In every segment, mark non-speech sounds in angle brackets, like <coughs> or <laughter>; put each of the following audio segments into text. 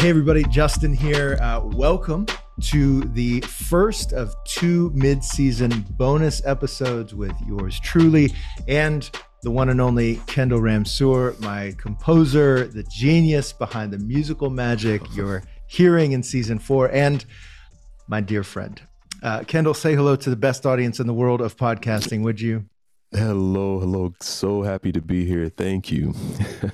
Hey, everybody, Justin here. Uh, welcome to the first of two mid season bonus episodes with yours truly and the one and only Kendall Ramseur, my composer, the genius behind the musical magic <laughs> you're hearing in season four, and my dear friend. Uh, Kendall, say hello to the best audience in the world of podcasting, would you? Hello, hello. So happy to be here. Thank you.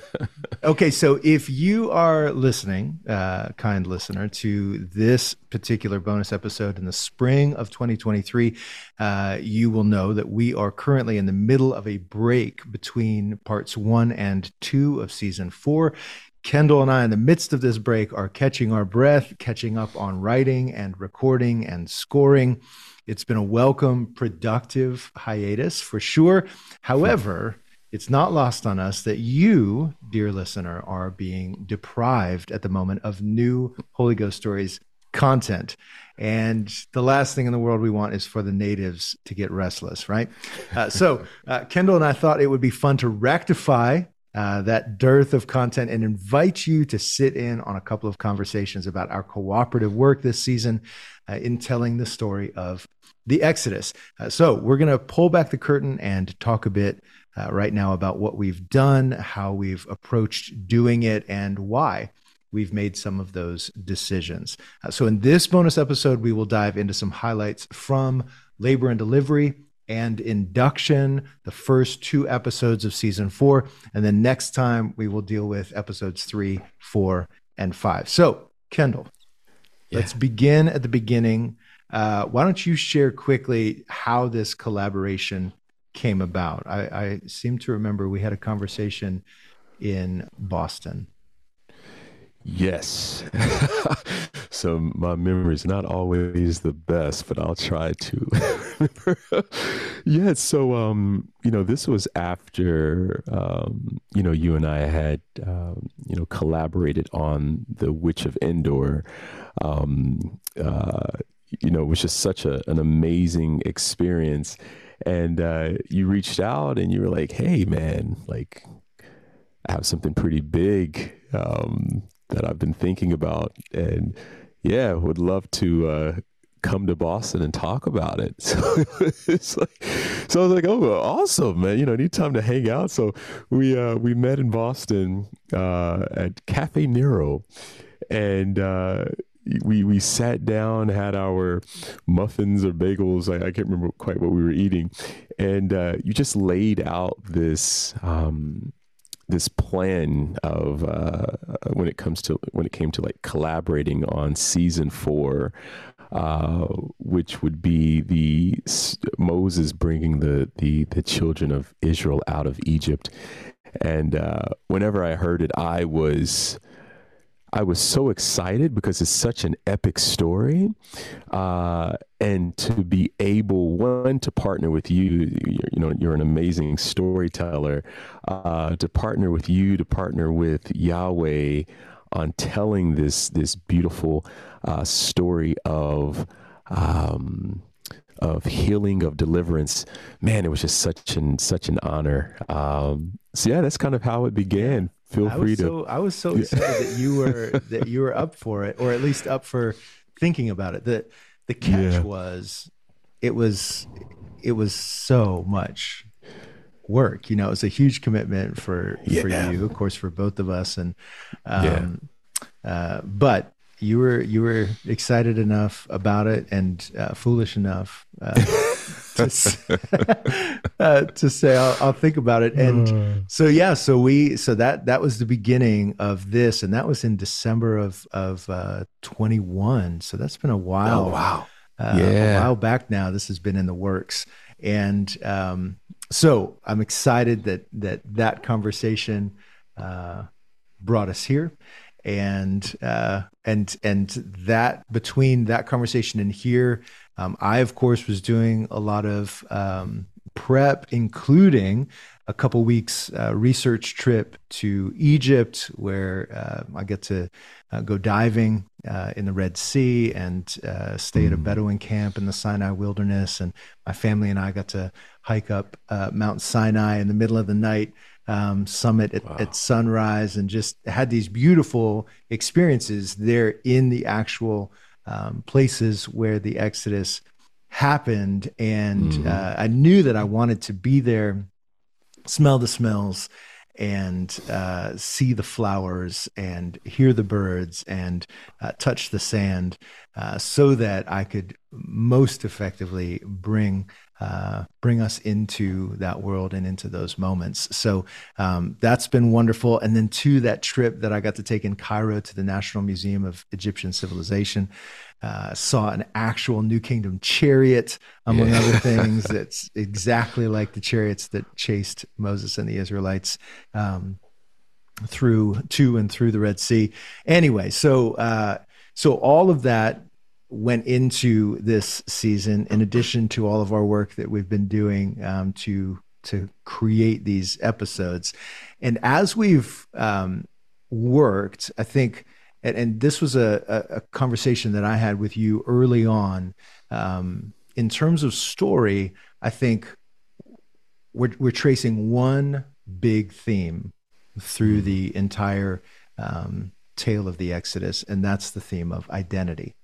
<laughs> okay, so if you are listening, uh, kind listener, to this particular bonus episode in the spring of 2023, uh, you will know that we are currently in the middle of a break between parts one and two of season four. Kendall and I, in the midst of this break, are catching our breath, catching up on writing and recording and scoring. It's been a welcome, productive hiatus for sure. However, it's not lost on us that you, dear listener, are being deprived at the moment of new Holy Ghost Stories content. And the last thing in the world we want is for the natives to get restless, right? Uh, so, <laughs> uh, Kendall and I thought it would be fun to rectify uh, that dearth of content and invite you to sit in on a couple of conversations about our cooperative work this season uh, in telling the story of the Exodus. Uh, so, we're going to pull back the curtain and talk a bit uh, right now about what we've done, how we've approached doing it, and why we've made some of those decisions. Uh, so, in this bonus episode, we will dive into some highlights from labor and delivery and induction, the first two episodes of season four. And then next time we will deal with episodes three, four, and five. So, Kendall, yeah. let's begin at the beginning. Uh, why don't you share quickly how this collaboration came about? I, I seem to remember we had a conversation in Boston. Yes. <laughs> so my memory is not always the best, but I'll try to. <laughs> yeah. So, um, you know, this was after, um, you know, you and I had, um, you know, collaborated on The Witch of Endor. Um, uh, you know, it was just such a, an amazing experience. And uh, you reached out and you were like, hey, man, like, I have something pretty big. Um, that I've been thinking about, and yeah, would love to uh, come to Boston and talk about it. <laughs> So it's like, so I was like, oh, awesome, man! You know, need time to hang out. So we uh, we met in Boston uh, at Cafe Nero, and. Uh, we we sat down, had our muffins or bagels. I, I can't remember quite what we were eating, and uh, you just laid out this um, this plan of uh, when it comes to when it came to like collaborating on season four, uh, which would be the Moses bringing the the the children of Israel out of Egypt, and uh, whenever I heard it, I was I was so excited because it's such an epic story, uh, and to be able one to partner with you, you know, you're an amazing storyteller. Uh, to partner with you, to partner with Yahweh on telling this this beautiful uh, story of. Um, of healing, of deliverance, man, it was just such an such an honor. Um, so yeah, that's kind of how it began feel I free to. So, I was so excited that you were that you were up for it, or at least up for thinking about it. The the catch yeah. was, it was, it was so much work. You know, it was a huge commitment for yeah. for you, of course, for both of us, and um, uh, but you were you were excited enough about it and uh, foolish enough uh, to, <laughs> uh, to say I'll, I'll, think about it. And uh. so yeah so we so that that was the beginning of this and that was in december of of uh, 21 so that's been a while. oh wow. Uh, yeah. a while back now this has been in the works. And um, so i'm excited that that that conversation uh, brought us here and uh, and and that between that conversation and here, um, I of course was doing a lot of um, prep, including a couple weeks uh, research trip to Egypt, where uh, I get to uh, go diving uh, in the Red Sea and uh, stay at a mm. Bedouin camp in the Sinai wilderness. And my family and I got to hike up uh, Mount Sinai in the middle of the night, um, summit at, wow. at, sunrise, and just had these beautiful experiences there in the actual um, places where the Exodus happened. And mm-hmm. uh, I knew that I wanted to be there, smell the smells, and uh, see the flowers and hear the birds and uh, touch the sand uh, so that I could most effectively bring uh, bring us into that world and into those moments. So um, that's been wonderful. And then to that trip that I got to take in Cairo to the National Museum of Egyptian Civilization, uh, saw an actual New Kingdom chariot, among yeah. other <laughs> things. That's exactly like the chariots that chased Moses and the Israelites. Um, through to and through the Red Sea. Anyway, so uh, so all of that went into this season, in addition to all of our work that we've been doing um, to to create these episodes. And as we've um, worked, I think and, and this was a, a, conversation that I had with you early on. Um, in terms of story, I think we're, we're tracing one big theme through the entire um, tale of the Exodus, and that's the theme of identity.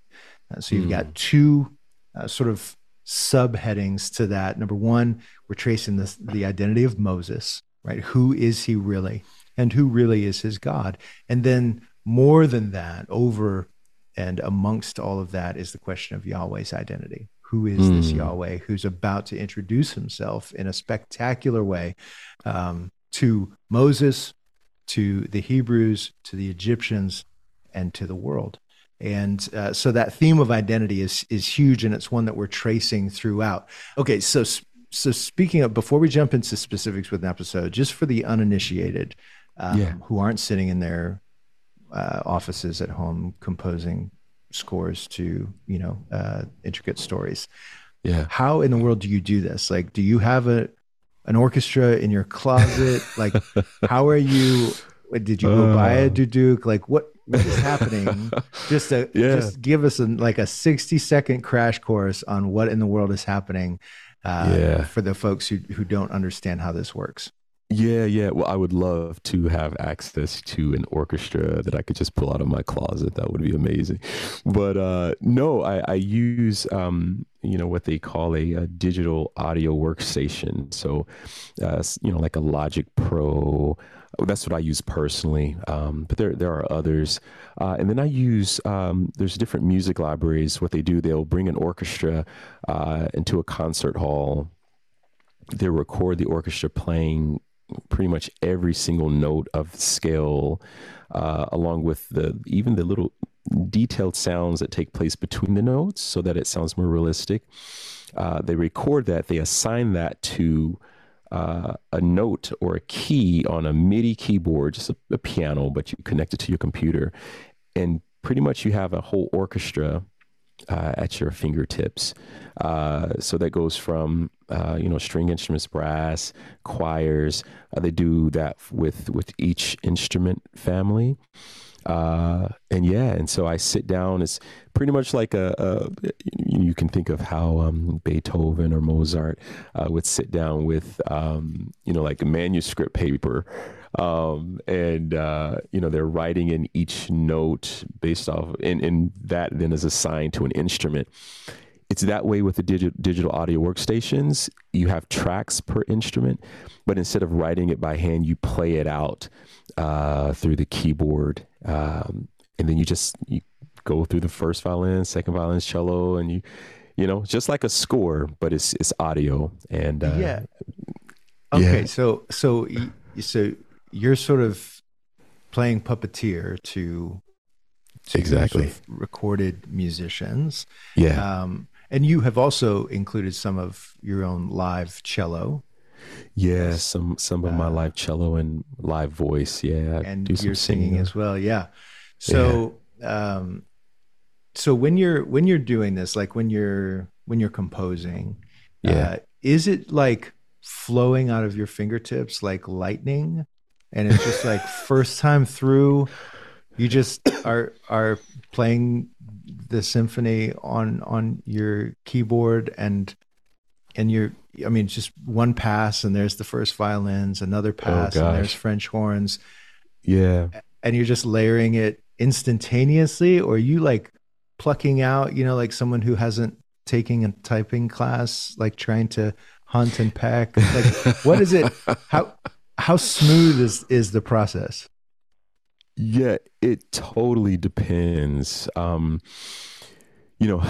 Uh, so you've mm. got two uh, sort of subheadings to that. Number one, we're tracing this, the identity of Moses, right? Who is he really? And who really is his God? And then more than that, over and amongst all of that is the question of Yahweh's identity. Who is mm. this hmm. Yahweh who's about to introduce himself in a spectacular way um, to Moses, to the Hebrews, to the Egyptians, and to the world? And uh, so that theme of identity is is huge, and it's one that we're tracing throughout. Okay, so so speaking of before we jump into specifics with an episode, just for the uninitiated um, yeah. who aren't sitting in their uh, offices at home composing scores to you know uh, intricate stories. Yeah. How in the world do you do this? Like, do you have a an orchestra in your closet? like, <laughs> how are you? Did you go buy a uh. duduk? Like, what what is happening? <laughs> just a, yeah. just give us a, like a sixty second crash course on what in the world is happening. Uh, yeah. For the folks who who don't understand how this works. Yeah, yeah. Well, I would love to have access to an orchestra that I could just pull out of my closet. That would be amazing. But uh, no, I, I use um, you know what they call a, a digital audio workstation. So, uh, you know, like a Logic Pro. That's what I use personally. Um, but there there are others. Uh, and then I use um, there's different music libraries. What they do, they'll bring an orchestra uh, into a concert hall. They record the orchestra playing pretty much every single note of scale, uh, along with the even the little detailed sounds that take place between the notes, so that it sounds more realistic. Uh, they record that. They assign that to uh, a note or a key on a MIDI keyboard, just a, a piano, but you connect it to your computer, and pretty much you have a whole orchestra uh, at your fingertips. Uh, so that goes from uh, you know string instruments, brass, choirs. Uh, they do that with with each instrument family. Uh, and yeah, and so I sit down. It's pretty much like a, a you can think of how um, Beethoven or Mozart uh, would sit down with um, you know like a manuscript paper um, and uh, you know they're writing in each note based off, and, and that then is assigned to an instrument. It's that way with the digi- digital audio workstations. You have tracks per instrument, but instead of writing it by hand, you play it out uh, through the keyboard, um, and then you just you go through the first violin, second violin, cello, and you you know just like a score, but it's it's audio and uh, yeah. Okay, yeah. so so so you're sort of playing puppeteer to, to exactly sort of recorded musicians. Yeah. Um, and you have also included some of your own live cello. Yeah, some some of my uh, live cello and live voice. Yeah, and you're singing, singing as well. Yeah. So, yeah. um, so when you're when you're doing this, like when you're when you're composing, yeah, uh, is it like flowing out of your fingertips like lightning, and it's just like <laughs> first time through you just are are playing the symphony on on your keyboard and and you're I mean just one pass and there's the first violins, another Oh, pass and there's. French horns, Yeah. and you're just layering it instantaneously, or are you like plucking out, you know, like someone who hasn't taken a typing class, like trying to hunt and peck? Like what is it? How how smooth is is the process? Yeah, it totally depends. Um, you know,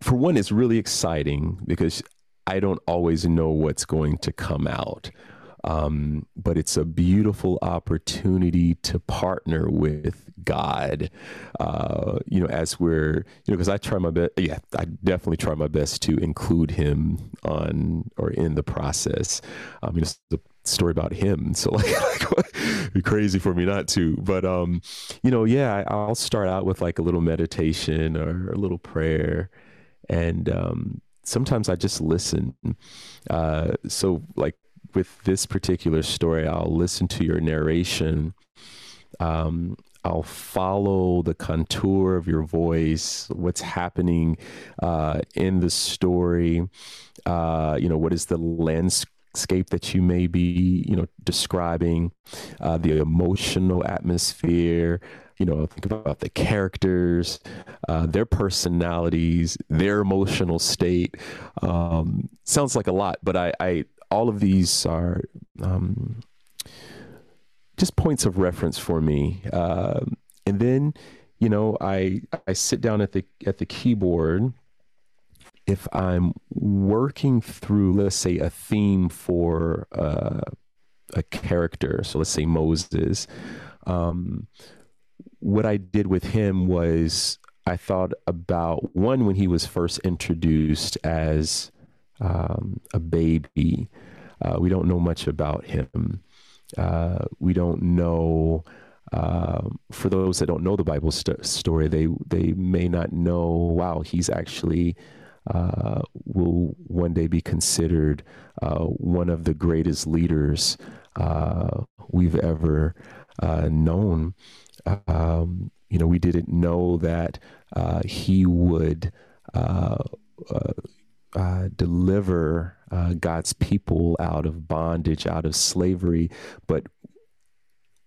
for one, it's really exciting because I don't always know what's going to come out. Um, but it's a beautiful opportunity to partner with God. Uh, you know, as we're, you know, because I try my best. Yeah, I definitely try my best to include Him on or in the process. I mean, it's the story about Him, <laughs> so like, <laughs> like be crazy for me not to. But um, you know, yeah, I, I'll start out with like a little meditation or a little prayer, and um, sometimes I just listen. Uh, so like with this particular story, I'll listen to your narration. Um, I'll follow the contour of your voice, what's happening uh, in the story. Uh, you know, what is the landscape that you may be, you know, describing, uh, the emotional atmosphere. You know, think about the characters, uh, their personalities, their emotional state. Um, sounds like a lot, but I, I all of these are um, just points of reference for me. Uh, and then, you know, I I sit down at the at the keyboard. If I'm working through, let's say, a theme for uh, a character, so let's say Moses, um, what I did with him was I thought about one when he was first introduced as um, a baby. Uh, we don't know much about him. Uh, we don't know. Uh, for those that don't know the Bible st- story, they they may not know. Wow, he's actually uh, will one day be considered uh, one of the greatest leaders uh, we've ever uh, known. Um, you know, we didn't know that uh, he would deliver God's people out of bondage, out of slavery, but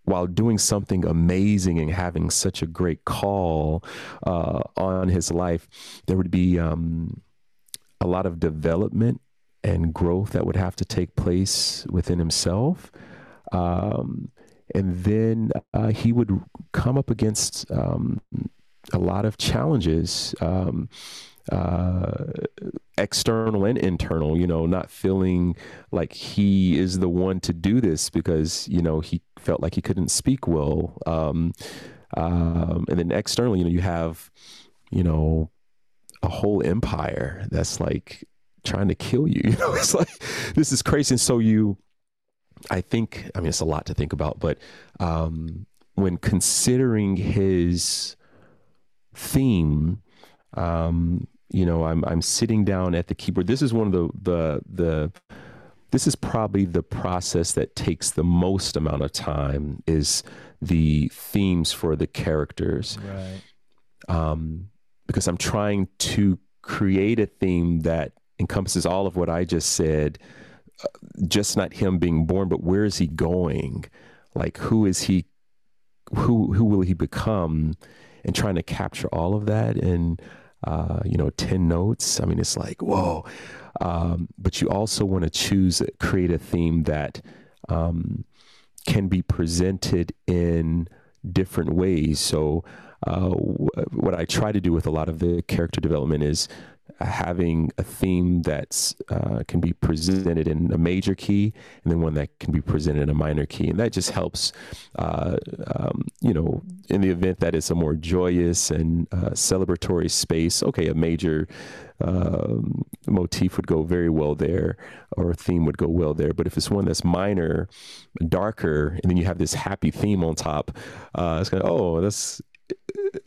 while doing something amazing and having such a great call on his life, there would be um, a lot of development and growth that would have to take place within himself. Um, and then uh, he would come up against um, a lot of challenges. Um, uh, external and internal, you know, not feeling like he is the one to do this because, you know, he felt like he couldn't speak well. Um, um, and then externally, you know, you have, you know, a whole empire that's like trying to kill you. <laughs> You know, it's like, this is crazy. And so you, I think, I mean, it's a lot to think about, but um, when considering his theme, um, you know, I'm I'm sitting down at the keyboard. This is one of the the the this is probably the process that takes the most amount of time is the themes for the characters. Right. Um, because I'm trying to create a theme that encompasses all of what I just said, uh, just not him being born, but where is he going? Like who is he who who will he become? And trying to capture all of that and uh, you know, 10 notes. I mean, it's like, whoa. Um, but you also want to choose, create a theme that um, can be presented in different ways. So, uh, what I try to do with a lot of the character development is having a theme that's uh, can be presented in a major key and then one that can be presented in a minor key. And that just helps uh, um, you know in the event that it's a more joyous and uh, celebratory space okay a major um, motif would go very well there or a theme would go well there. But if it's one that's minor darker and then you have this happy theme on top uh, it's of oh that's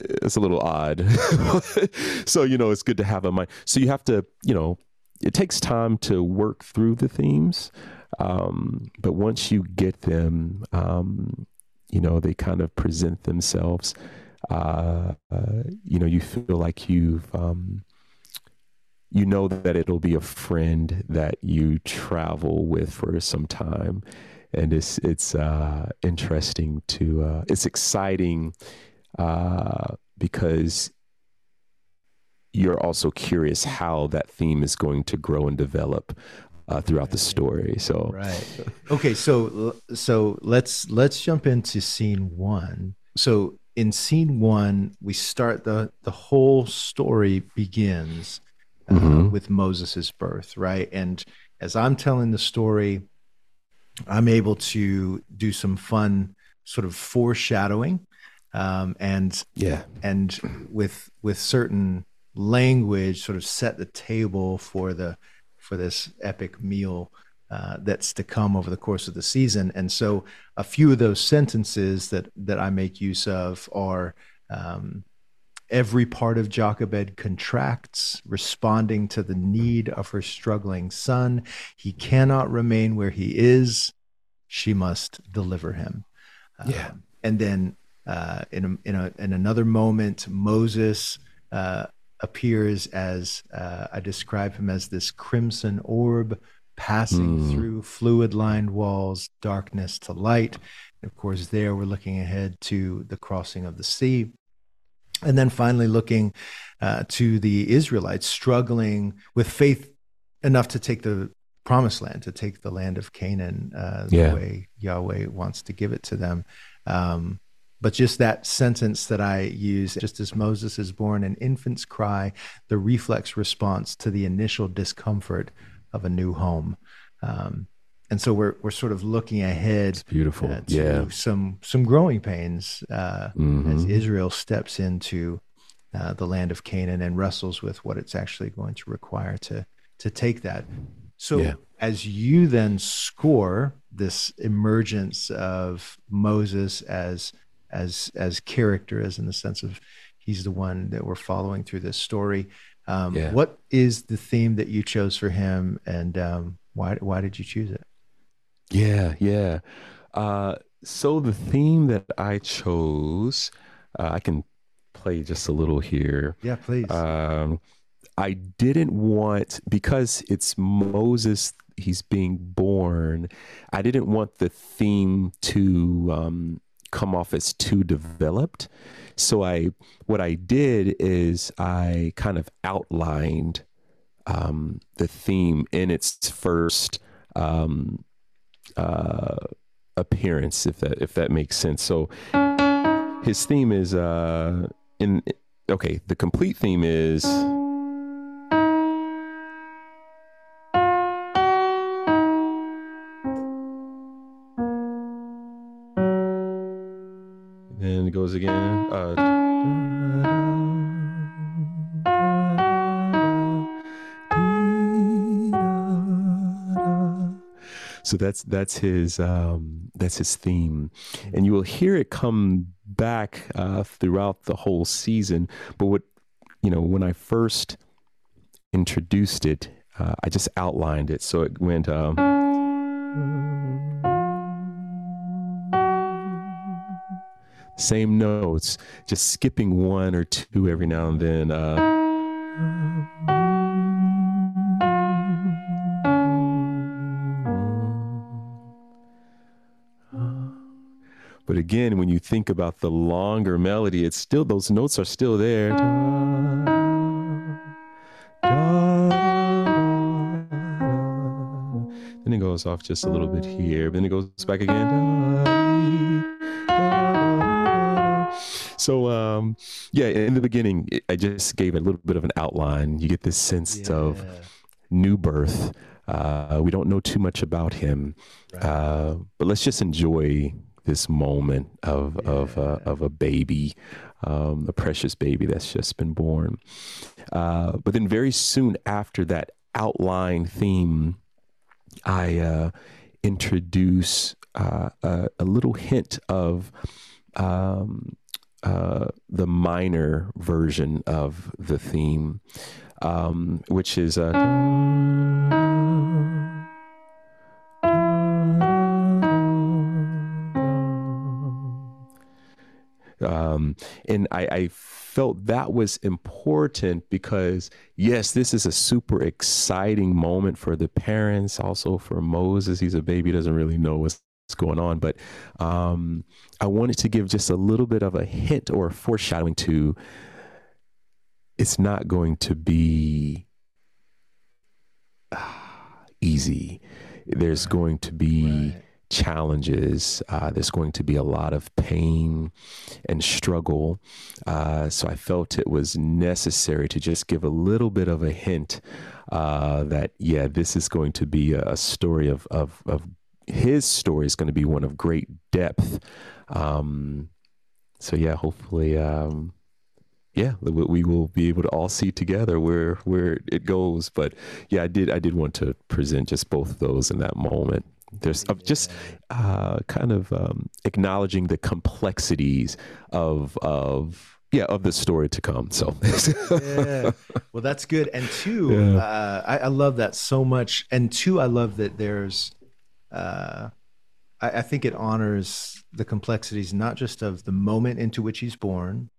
it's a little odd. <laughs> so, you know, it's good to have a mind. So you have to, you know, it takes time to work through the themes. Um, but once you get them, um, you know, they kind of present themselves. Uh, uh, you know, you feel like you've, um, you know that it'll be a friend that you travel with for some time, and it's it's uh, interesting to uh, it's exciting uh, because you're also curious how that theme is going to grow and develop uh, throughout the story. So right. Okay, so so let's let's jump into scene one. So in scene one, we start the the whole story begins uh, mm-hmm. with Moses's birth, right? And as I'm telling the story, I'm able to do some fun sort of foreshadowing, um, and yeah, and with with certain language, sort of set the table for the for this epic meal uh, that's to come over the course of the season. And so, a few of those sentences that that I make use of are. Um, every part of Jochebed contracts, responding to the need of her struggling son. He cannot remain where he is. She must deliver him. Yeah. Um, and then uh, in, a, in, a, in another moment, Moses uh, appears as uh, I describe him as this crimson orb passing mm. through fluid lined walls, darkness to light. And of course, there we're looking ahead to the crossing of the sea. And then finally, looking uh, to the Israelites struggling with faith enough to take the promised land, to take the land of Canaan uh, the yeah. way Yahweh wants to give it to them. Um, but just that sentence that I use, just as Moses is born, an infant's cry, the reflex response to the initial discomfort of a new home. Um, and so we're we're sort of looking ahead. It's beautiful, uh, yeah. Some some growing pains uh, mm-hmm. as Israel steps into uh, the land of Canaan and wrestles with what it's actually going to require to to take that. So yeah. as you then score this emergence of Moses as as as character, as in the sense of he's the one that we're following through this story. Um, yeah. What is the theme that you chose for him, and um, why why did you choose it? Yeah, yeah. Uh, so the theme that I chose, uh, I can play just a little here. Yeah, please. Um, I didn't want because it's Moses. He's being born. I didn't want the theme to um, come off as too developed. So I, what I did is I kind of outlined um, the theme in its first um, uh, appearance, if that if that makes sense. So his theme is uh, in okay. The complete theme is. And it goes again. Uh, so that's that's his um, that's his theme, and you will hear it come back uh, throughout the whole season. But what you know, when I first introduced it, uh, I just outlined it, so it went. Um, same notes, just skipping one or two every now and then. Uh, but again, when you think about the longer melody, it's still those notes are still there. Then it goes off just a little bit here. Then it goes back again. So um, yeah, in the beginning, I just gave a little bit of an outline. You get this sense yeah. of new birth. Uh, we don't know too much about him, right. uh, but let's just enjoy this moment of yeah. of uh, of a baby, um, a precious baby that's just been born. Uh, but then very soon after that outline theme, I uh, introduce uh, a, a, little hint of um, uh, the minor version of the theme, um, which is a. Um, and I, I felt that was important because yes, this is a super exciting moment for the parents, also for Moses. He's a baby, doesn't really know what's going on, but um, I wanted to give just a little bit of a hint or a foreshadowing to it's not going to be uh, easy. There's going to be right challenges. Uh, there's going to be a lot of pain and struggle. Uh, so I felt it was necessary to just give a little bit of a hint uh, that, yeah, this is going to be a, story of, of, of, his story is going to be one of great depth. Um, so, yeah, hopefully. Um, yeah, we will be able to all see together where where it goes. But yeah, I did I did want to present just both of those in that moment there's of just uh, kind of um, acknowledging the complexities of of yeah of the story to come so yeah <laughs> well that's good and two yeah. uh, I, I, love that so much and two i love that there's uh, I, I, think it honors the complexities not just of the moment into which he's born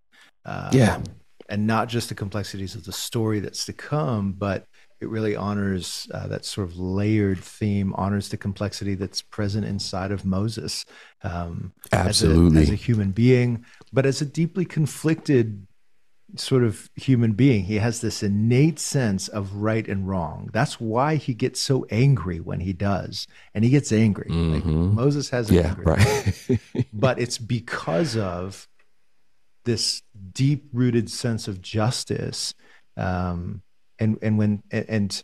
uh, yeah and not just the complexities of the story that's to come but it really honors uh, that sort of layered theme, honors the complexity that's present inside of Moses. Um, Absolutely. As a, as a, human being, but as a deeply conflicted sort of human being. He has this innate sense of right and wrong. That's why he gets so angry when he does. And he gets angry. Mm-hmm. Like Moses has yeah, angry. Right. <laughs> but it's because of this deep rooted sense of justice um, and and when and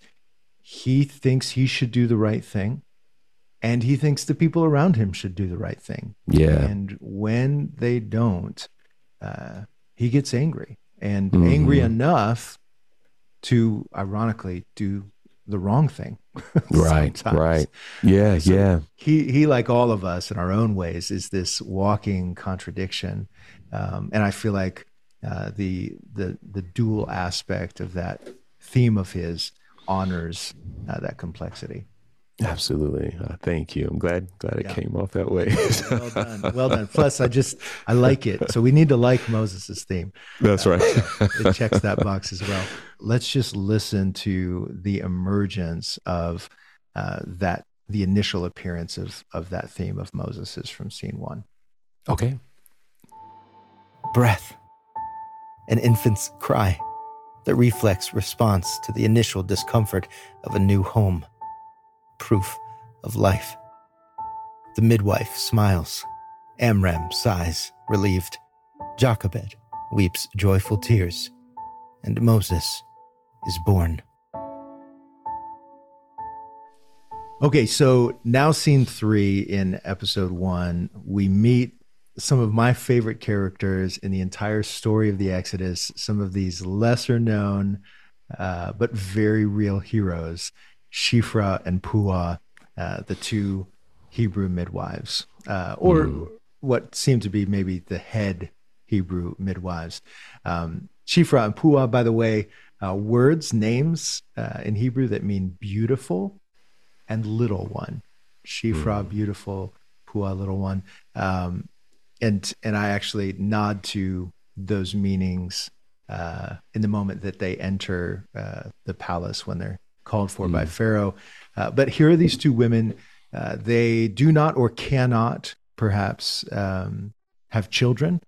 he thinks he should do the right thing and he thinks the people around him should do the right thing yeah and when they don't uh, he gets angry and mm-hmm. angry enough to ironically do the wrong thing. <laughs> Right right. Yeah so yeah. he he like all of us in our own ways is this walking contradiction. Um, and i feel like uh, the the the dual aspect of that theme of his honors uh, that complexity. Absolutely. Uh, thank you. I'm glad glad it yeah. came off that way. well <laughs> done. Well done. Plus I just I like it. So we need to like Moses's theme. That's uh, right. it checks that box as well. Let's just listen to the emergence of uh, that the initial appearance of of that theme of Moses's from scene 1. Okay. Breath. An infant's cry the reflex response to the initial discomfort of a new home. Proof of life. The midwife smiles. Amram sighs, relieved. Jochebed weeps joyful tears. And Moses is born. Okay, so now scene three in episode one, we meet some of my favorite characters in the entire story of the Exodus, some of these lesser known uh, but very real heroes, Shiphrah and Puah, uh, the two Hebrew midwives, uh, or mm. what seemed to be maybe the head Hebrew midwives. Um, Shiphrah and Puah, by the way, uh, words, names uh, in Hebrew that mean beautiful and little one. Shiphrah, mm. beautiful, Puah, little one. Um, and and I actually nod to those meanings uh, in the moment that they enter uh, the palace when they're called for mm. by Pharaoh. Uh, but here are these two women. Uh, they do not or cannot perhaps um, have children,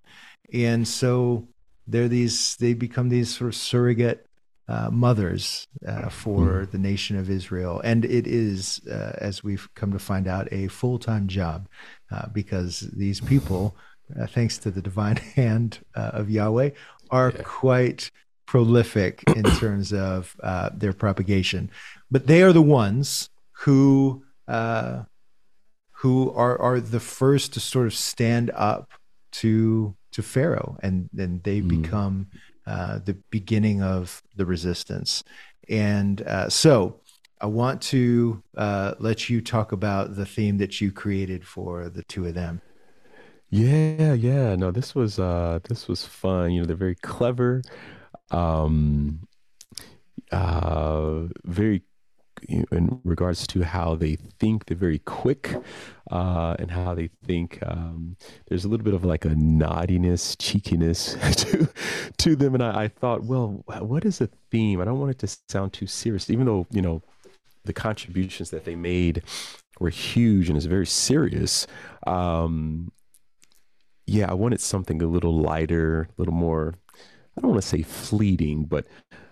and so they're these. They become these sort of surrogate uh, mothers uh, for mm. the nation of Israel. And it is, uh, as we've come to find out, a full time job uh, because these people, uh, thanks to the divine <laughs> hand uh, of Yahweh, are yeah. quite prolific in <coughs> terms of their propagation. But they are the ones who. who are, are the first to sort of stand up to to Pharaoh, and then they mm. become uh, the beginning of the resistance. And uh, so I want to uh, let you talk about the theme that you created for the two of them. Yeah, yeah. No, this was uh this was fun. You know, they're very clever, um uh very in regards to how they think. They're very quick, uh, and how they think. Um, there's a little bit of like a naughtiness, cheekiness <laughs> to to them, and I, I thought, well, what is a theme? I don't want it to sound too serious, even though you know the contributions that they made were huge and it's very serious. Um, yeah, I wanted something a little lighter, a little more. I don't want to say fleeting, but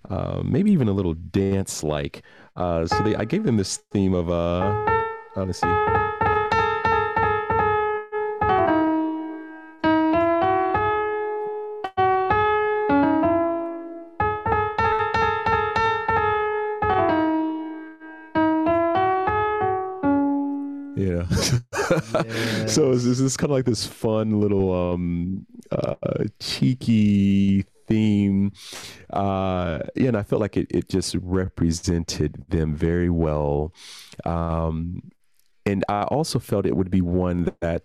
uh, maybe even a little dance like. Uh, so they, I gave them this theme of, uh, let's see. Yeah. yeah. <laughs> so this is kind of like this fun little um uh, cheeky theme. Uh, and I felt like it, it just represented them very well. Um, and I also felt it would be one that,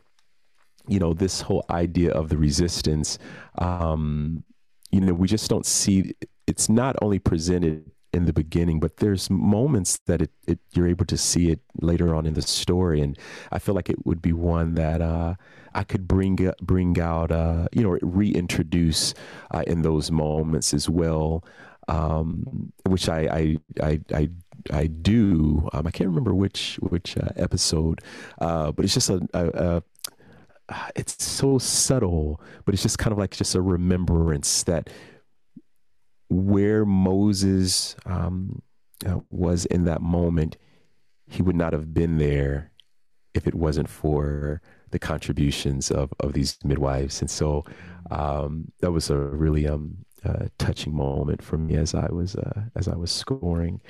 you know, this whole idea of the resistance, um, you know, we just don't see it's not only presented in the beginning, but there's moments that it, it, you're able to see it later on in the story, and I feel like it would be one that uh, I could bring bring out, uh, you know, reintroduce uh, in those moments as well, um, which I I I I, I do. Um, I can't remember which which uh, episode, uh, but it's just a, a, a it's so subtle, but it's just kind of like just a remembrance that where Moses um, uh, was in that moment, he would not have been there if it wasn't for the contributions of, of these midwives. And so um, that was a really um, uh, touching moment for me as I was uh, as I was scoring.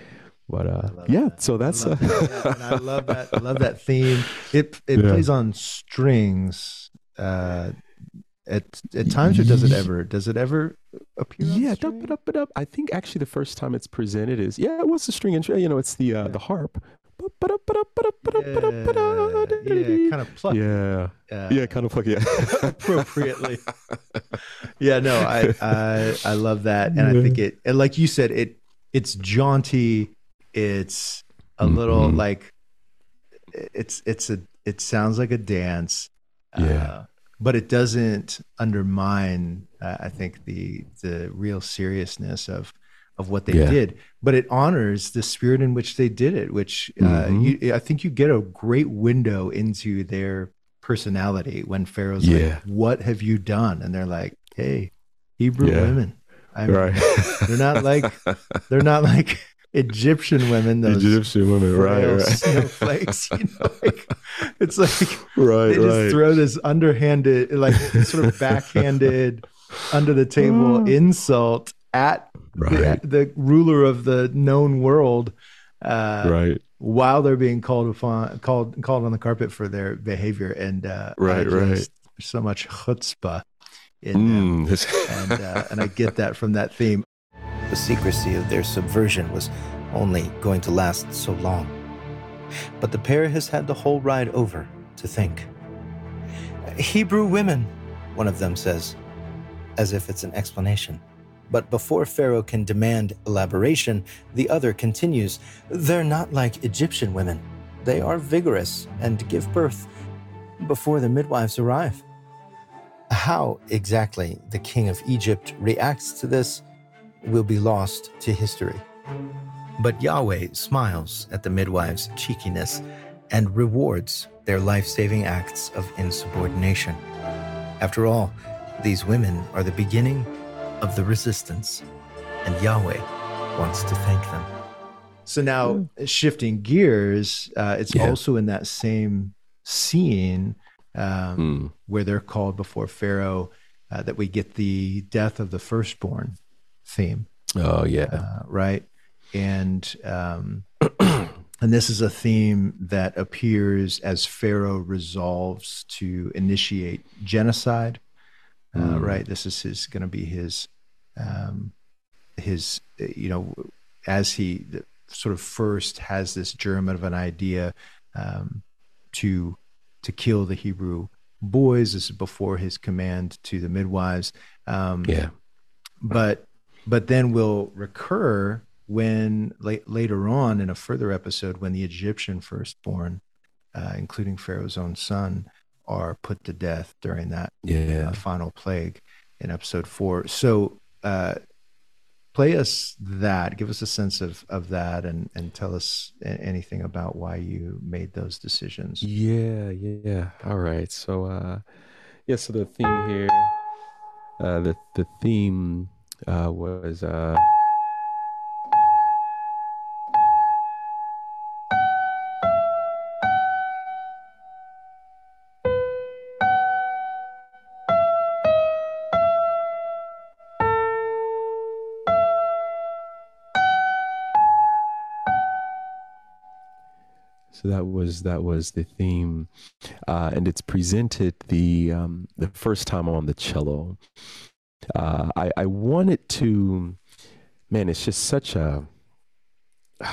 But uh, yeah, that. so that's I love, uh, that. I love that. I love that theme. It it yeah. plays on strings uh, at at times, or does it ever? Does it ever appear? Yeah, up, up, up. I think actually the first time it's presented is yeah, it was the string and you know it's the uh, yeah. the harp. Yeah, yeah kind of plucky. Yeah, uh, yeah, kind of plucky. Yeah. appropriately. yeah, no, I, I I love that, and I think it, and like you said, it it's jaunty. It's a mm-hmm. little like it's it's a it sounds like a dance. Yeah. Uh, but it doesn't undermine uh, i think the the real seriousness of of what they yeah. did but it honors the spirit in which they did it which uh, mm-hmm. you, i think you get a great window into their personality when pharaoh's yeah. like what have you done and they're like hey hebrew yeah. women I mean, right. <laughs> they're not like they're not like Egyptian women, those Egyptian women, right, right. snowflakes. You know, <laughs> like, it's like right, they just right. throw this underhanded, like sort of backhanded, under the table oh. insult at right. the, the, ruler of the known world, uh, right? While they're being called upon, called called on the carpet for their behavior, and uh, right, just, right, so much chutzpah in mm. them, <laughs> and uh, and I get that from that theme. The secrecy of their subversion was only going to last so long. But the pair has had the whole ride over to think. Hebrew women, one of them says, as if it's an explanation. But before Pharaoh can demand elaboration, the other continues, They're not like Egyptian women. They are vigorous and give birth before the midwives arrive. How exactly the king of Egypt reacts to this will be lost to history. But Yahweh smiles at the midwives' cheekiness and rewards their life saving acts of insubordination. After all, these women are the beginning of the resistance, and Yahweh wants to thank them. So now, shifting gears, uh, it's yeah. also in that same scene um, mm. where they're called before Pharaoh uh, that we get the death of the firstborn theme. Oh yeah, uh, right. And um, <clears throat> and this is a theme that appears as Pharaoh resolves to initiate genocide. Uh, mm. Right. This is his going to be his um, his you know as he sort of first has this germ of an idea um, to to kill the Hebrew boys. This is before his command to the midwives. Um, yeah. But but then will recur when late, later on in a further episode, when the Egyptian firstborn, uh, including Pharaoh's own son, are put to death during that yeah. uh, final plague in episode four. So, uh, play us that, give us a sense of of that, and and tell us anything about why you made those decisions. Yeah, yeah. All right. So, uh, yeah. So the theme here, uh, the the theme uh, was. Uh, That was that was the theme, uh, and it's presented the um, the first time on the cello. Uh, I, I wanted to, man, it's just such a. <sighs>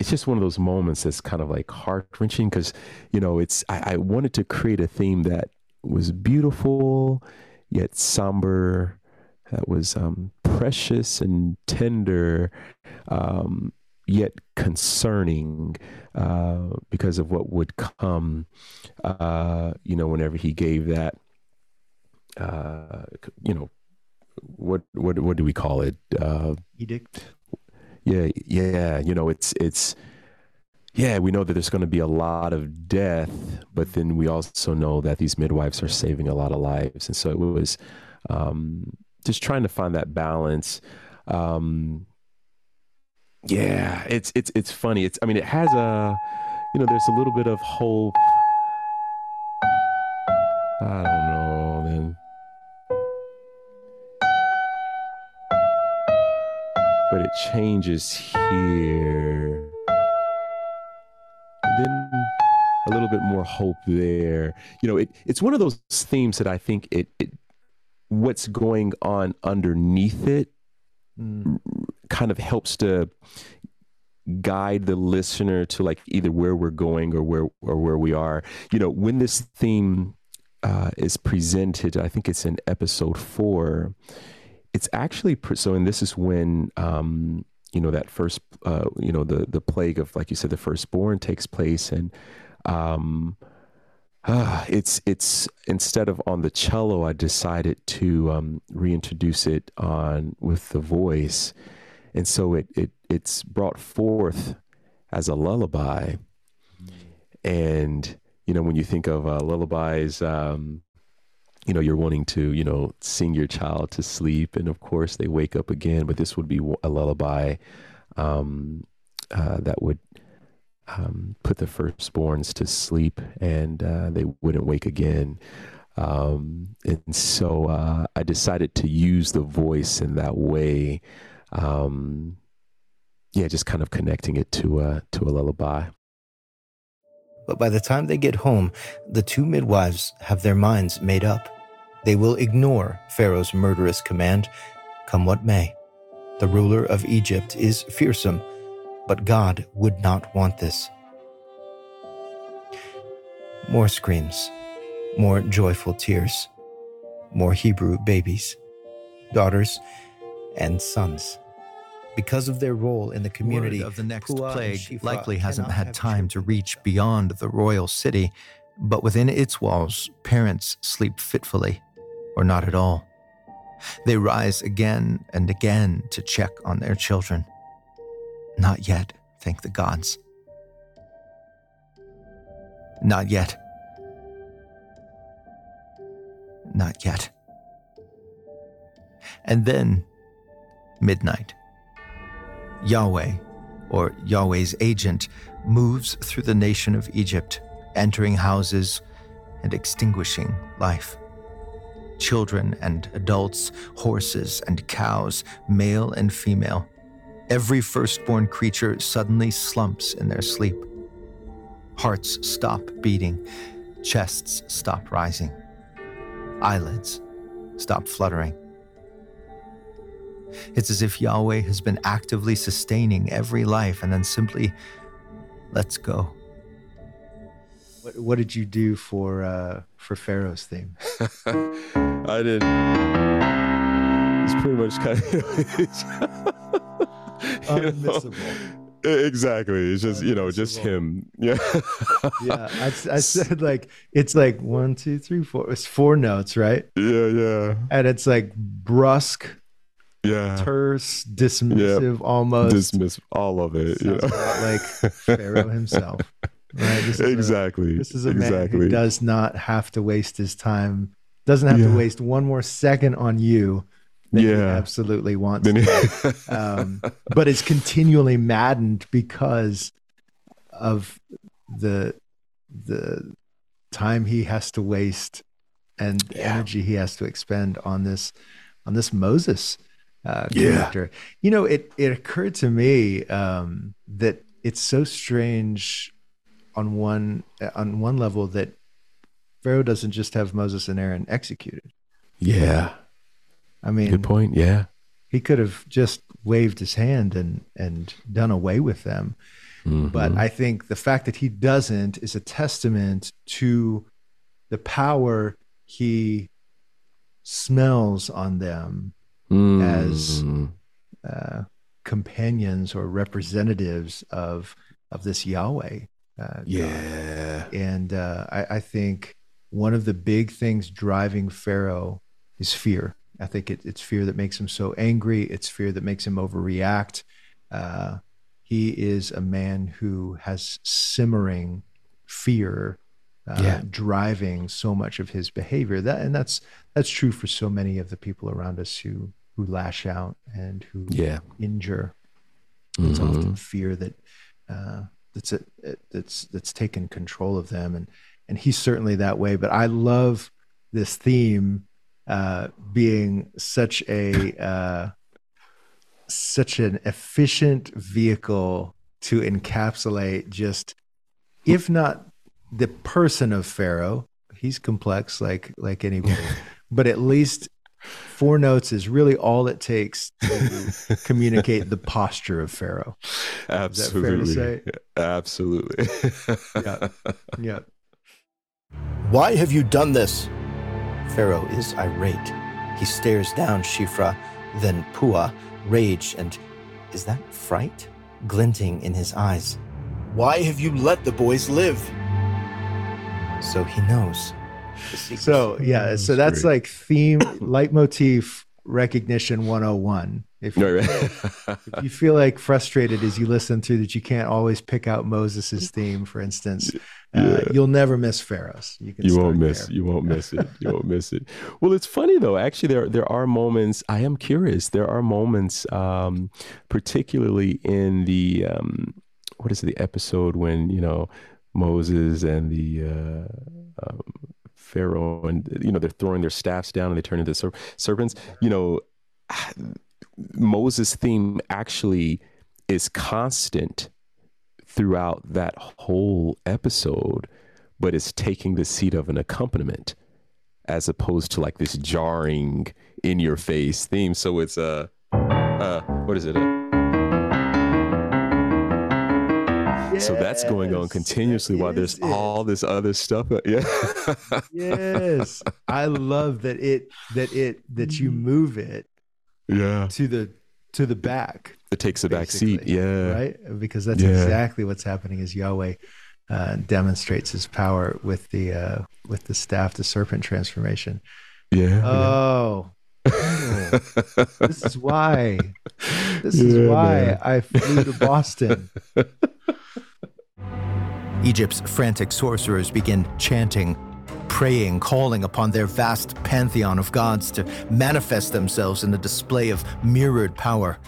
It's just one of those moments that's kind of like heart wrenching because, you know, it's I, I wanted to create a theme that was beautiful yet somber, that was um, precious and tender, um, yet concerning uh, because of what would come, uh, you know, whenever he gave that, uh, you know, what what what do we call it? Uh, Edict. Yeah, yeah. You know, it's it's yeah. We know that there's going to be a lot of death, but then we also know that these midwives are saving a lot of lives, and so it was um, just trying to find that balance. Um, yeah, it's it's it's funny. It's I mean it has a you know there's a little bit of hope. I don't know then. But it changes here. And then a little bit more hope there. You know, it it's one of those themes that I think it, it what's going on underneath it mm kind of helps to guide the listener to like either where we're going or where or where we are. You know, when this theme uh, is presented, I think it's in episode four. It's actually so, and this is when um, you know that first, uh, you know, the the plague of like you said, the firstborn takes place, and um, uh, <sighs> it's it's instead of on the cello, I decided to um, reintroduce it on with the voice and so it it it's brought forth as a lullaby. And you know when you think of uh, lullabies um, you know you're wanting to you know sing your child to sleep. And of course they wake up again but this would be a lullaby um, uh, that would um, put the firstborns to sleep and uh, they wouldn't wake again. Um, and so uh, I decided to use the voice in that way um, yeah, just kind of connecting it to a to a lullaby. But by the time they get home, the two midwives have their minds made up. They will ignore Pharaoh's murderous command, come what may. The ruler of Egypt is fearsome, but God would not want this. More screams, more joyful tears, more Hebrew babies, daughters, and sons because of their role in the community. Word of the next plague likely hasn't had time to reach beyond the royal city, but within its walls, parents sleep fitfully, or not at all. They rise again and again to check on their children. Not yet, thank the gods. Not yet. Not yet. And then, midnight. Yahweh, or Yahweh's agent, moves through the nation of Egypt, entering houses and extinguishing life. Children and adults, horses and cows, male and female, every firstborn creature suddenly slumps in their sleep. Hearts stop beating, chests stop rising, eyelids stop fluttering. It's as if Yahweh has been actively sustaining every life and then simply lets go. What, what did you do for uh, for Pharaoh's theme? <laughs> I didn't. it's pretty much kind of <laughs> unmissable. Exactly. It's just, you know, just him. <laughs> Yeah. yeah. I, I said like, it's like one, two, three, four. It's four notes, right? Yeah. Yeah. And it's like brusque, yeah, terse, dismissive, yep. almost. Dismiss all of it. You know? like Pharaoh himself. Right. This exactly. A, this is a exactly. man who does not have to waste his time, doesn't have yeah. to waste one more second on you yeah, absolutely wants. to. <laughs> um, but it's continually maddened because of the the time he has to waste and yeah. energy he has to expend on this on this Moses uh, character. Yeah. You know, it it occurred to me um, that it's so strange on one on one level that Pharaoh doesn't just have Moses and Aaron executed. Yeah. I mean, good point. Yeah, he could have just waved his hand and and done away with them. Mm-hmm. But I think the fact that he doesn't is a testament to the power he smells on them mm-hmm. as uh, companions or representatives of of this Yahweh. Uh, yeah, God. and uh, I, I think one of the big things driving Pharaoh is fear. I think it, it's fear that makes him so angry. It's fear that makes him overreact. Uh, he is a man who has simmering fear uh, yeah. driving so much of his behavior. That and that's that's true for so many of the people around us who who lash out and who yeah. injure. It's mm-hmm. often fear that uh, that's a, that's that's taken control of them, and and he's certainly that way. But I love this theme uh, being such a uh, such an efficient vehicle to encapsulate just, if not the person of Pharaoh, he's complex like like anybody, <laughs> but at least four notes is really all it takes to <laughs> communicate the posture of Pharaoh. Absolutely. Absolutely. yeah. Yeah. Why have you done this? Pharaoh is irate. He stares down Shiphrah, then Puah, rage and is that fright glinting in his eyes. Why have you let the boys live? So he knows. So yeah, so that's like theme leitmotif recognition 101 if you, if you feel like frustrated as you listen through that you can't always pick out moses's theme for instance uh, yeah. you'll never miss pharaohs you, you won't miss there. you won't miss it you <laughs> won't miss it. Well it's funny though. Actually there there are moments i am curious there are moments um, particularly in the um, what is it, the episode when you know moses and the uh, um, Pharaoh and you know they're throwing their staffs down and they turn into ser- serpents. You know, Moses' theme actually is constant throughout that whole episode, but it's taking the seat of an accompaniment as opposed to like this jarring in your face theme. So it's a uh, uh, what is it? Uh, So that's going on continuously while there's it. all this other stuff. Yeah. yes. I love that it that it that you move it yeah to the to the back. It takes a back seat. Yeah. Right? Because that's yeah. exactly what's happening as Yahweh uh, demonstrates his power with the uh, with the staff to serpent transformation. Yeah. Oh. yeah. <laughs> this is why. This is why man. I flew to Boston. <laughs> Egypt's frantic sorcerers begin chanting, praying, calling upon their vast pantheon of gods to manifest themselves in a display of mirrored power.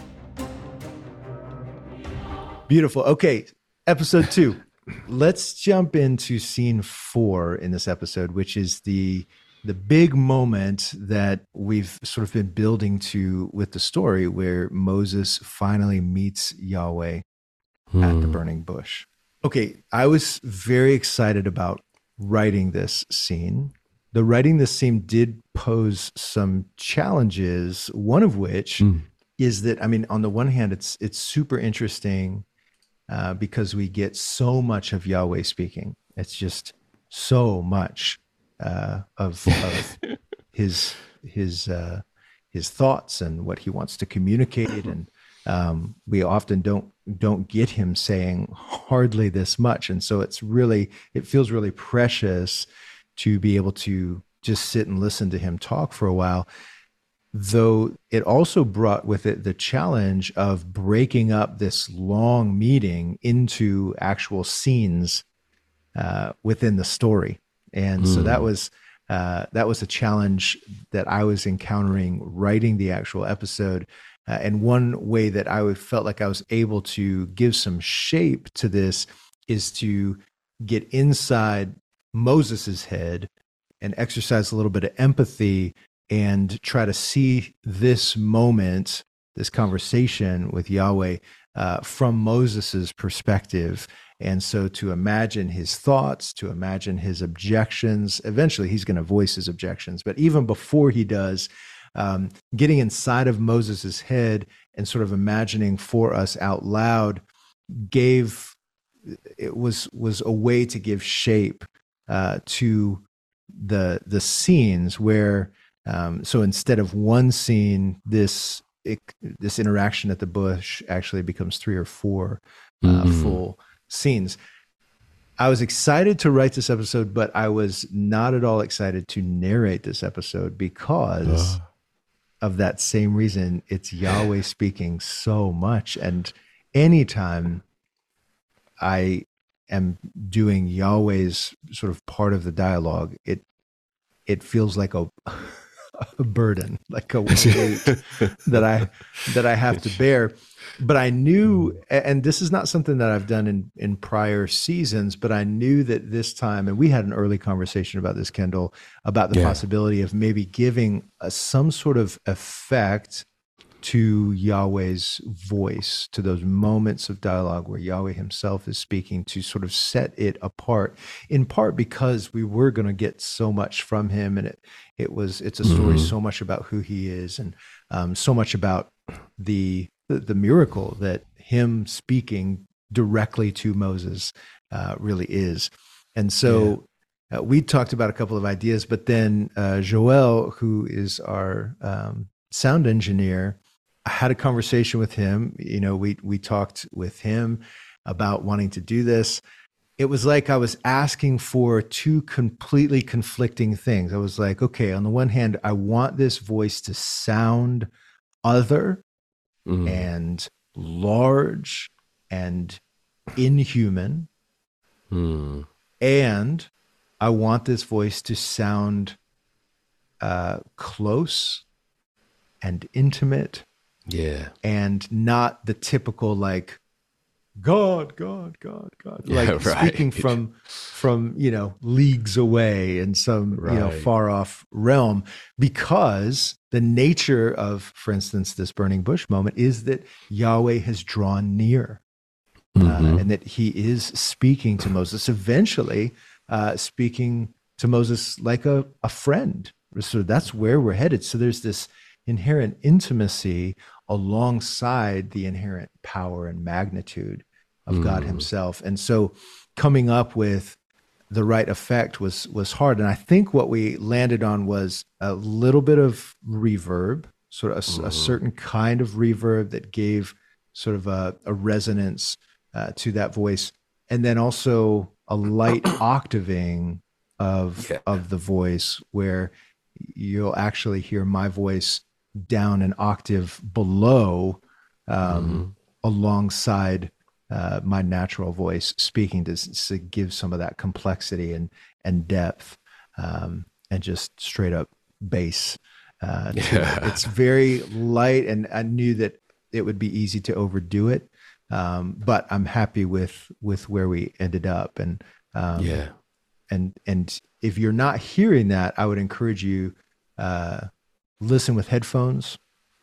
Beautiful. Okay, episode two. <laughs> Let's jump into scene four in this episode, which is the the big moment that we've sort of been building to with the story where Moses finally meets Yahweh hmm. at the hmm. burning bush. Okay, I was very excited about writing this scene. The writing this scene did pose some challenges, one of which mm. is that I mean, on the one hand, it's it's super interesting uh, because we get so much of Yahweh speaking. It's just so much uh, of, of <laughs> his his uh, his thoughts and what he wants to communicate and um, we often don't don't get him saying hardly this much and so it's really it feels really precious to be able to just sit and listen to him talk for a while though it also brought with it the challenge of breaking up this long meeting into actual scenes uh, within the story and mm. so that hmm. was uh, that was a challenge that I was encountering writing the actual episode. Uh, and one way that I felt like I was able to give some shape to this is to get inside Moses's head and exercise a little bit of empathy and try to see this moment, this conversation with Yahweh uh, from Moses's perspective and so to imagine his thoughts, to imagine his objections, eventually he's going to voice his objections. But even before he does, um, getting inside of Moses's head and sort of imagining for us out loud gave it was was a way to give shape uh, to the the scenes where um, so instead of one scene this it, this interaction at the bush actually becomes three or four uh, mm-hmm. full scenes. I was excited to write this episode, but I was not at all excited to narrate this episode because uh. Of that same reason. It's Yahweh speaking so much. And anytime I am doing Yahweh's sort of part of the dialogue, it it feels like a <laughs> a burden, like a <laughs> weight that I that I have to <laughs> bear. But I knew, and this is not something that I've done in in prior seasons, but I knew that this time, and we had an early conversation about this, Kendall, about the yeah. possibility of maybe giving a, some sort of effect to Yahweh's voice, to those moments of dialogue where Yahweh himself is speaking, to sort of set it apart, in part because we were going to get so much from him. And it, it was, it's a story mm-hmm. so much about who he is and um, so much about the, the, the, miracle that him speaking directly to Moses uh, really is. And so, yeah. uh, we talked about a couple of ideas, but then uh, Joel, who is our um, sound engineer, I had a conversation with him. You know, we we talked with him about wanting to do this. It was like I was asking for two completely conflicting things. I was like, okay, on the one hand, I want this voice to sound other mm. and large and inhuman. Mm. And I want this voice to sound uh, close and intimate yeah. And not the typical like God, God, God, God. Yeah, like <laughs> right. speaking from from, you know, leagues away in some, right. you know, far off realm because the nature of, for instance, this burning bush moment is that Yahweh has drawn near. Uh, mm-hmm. Uh, and that he is speaking to Moses, eventually uh, speaking to Moses like a, a friend. So that's where we're headed. So there's this inherent intimacy alongside the inherent power and magnitude of mm. God Himself. And so coming up with the right effect was was hard. And I think what we landed on was a little bit of reverb, sort of a, mm. a certain kind of reverb that gave sort of a, a resonance uh, to that voice, and then also a light <clears throat> octaving of yeah. of the voice where you'll actually hear my voice down an octave below um, mm-hmm. alongside uh, my natural voice speaking to, to, give some of that complexity and and depth um, and just straight up bass uh, <laughs> yeah. it's very light and i knew that it would be easy to overdo it um, but i'm happy with with where we ended up and um, yeah and and if you're not hearing that i would encourage you uh, listen with headphones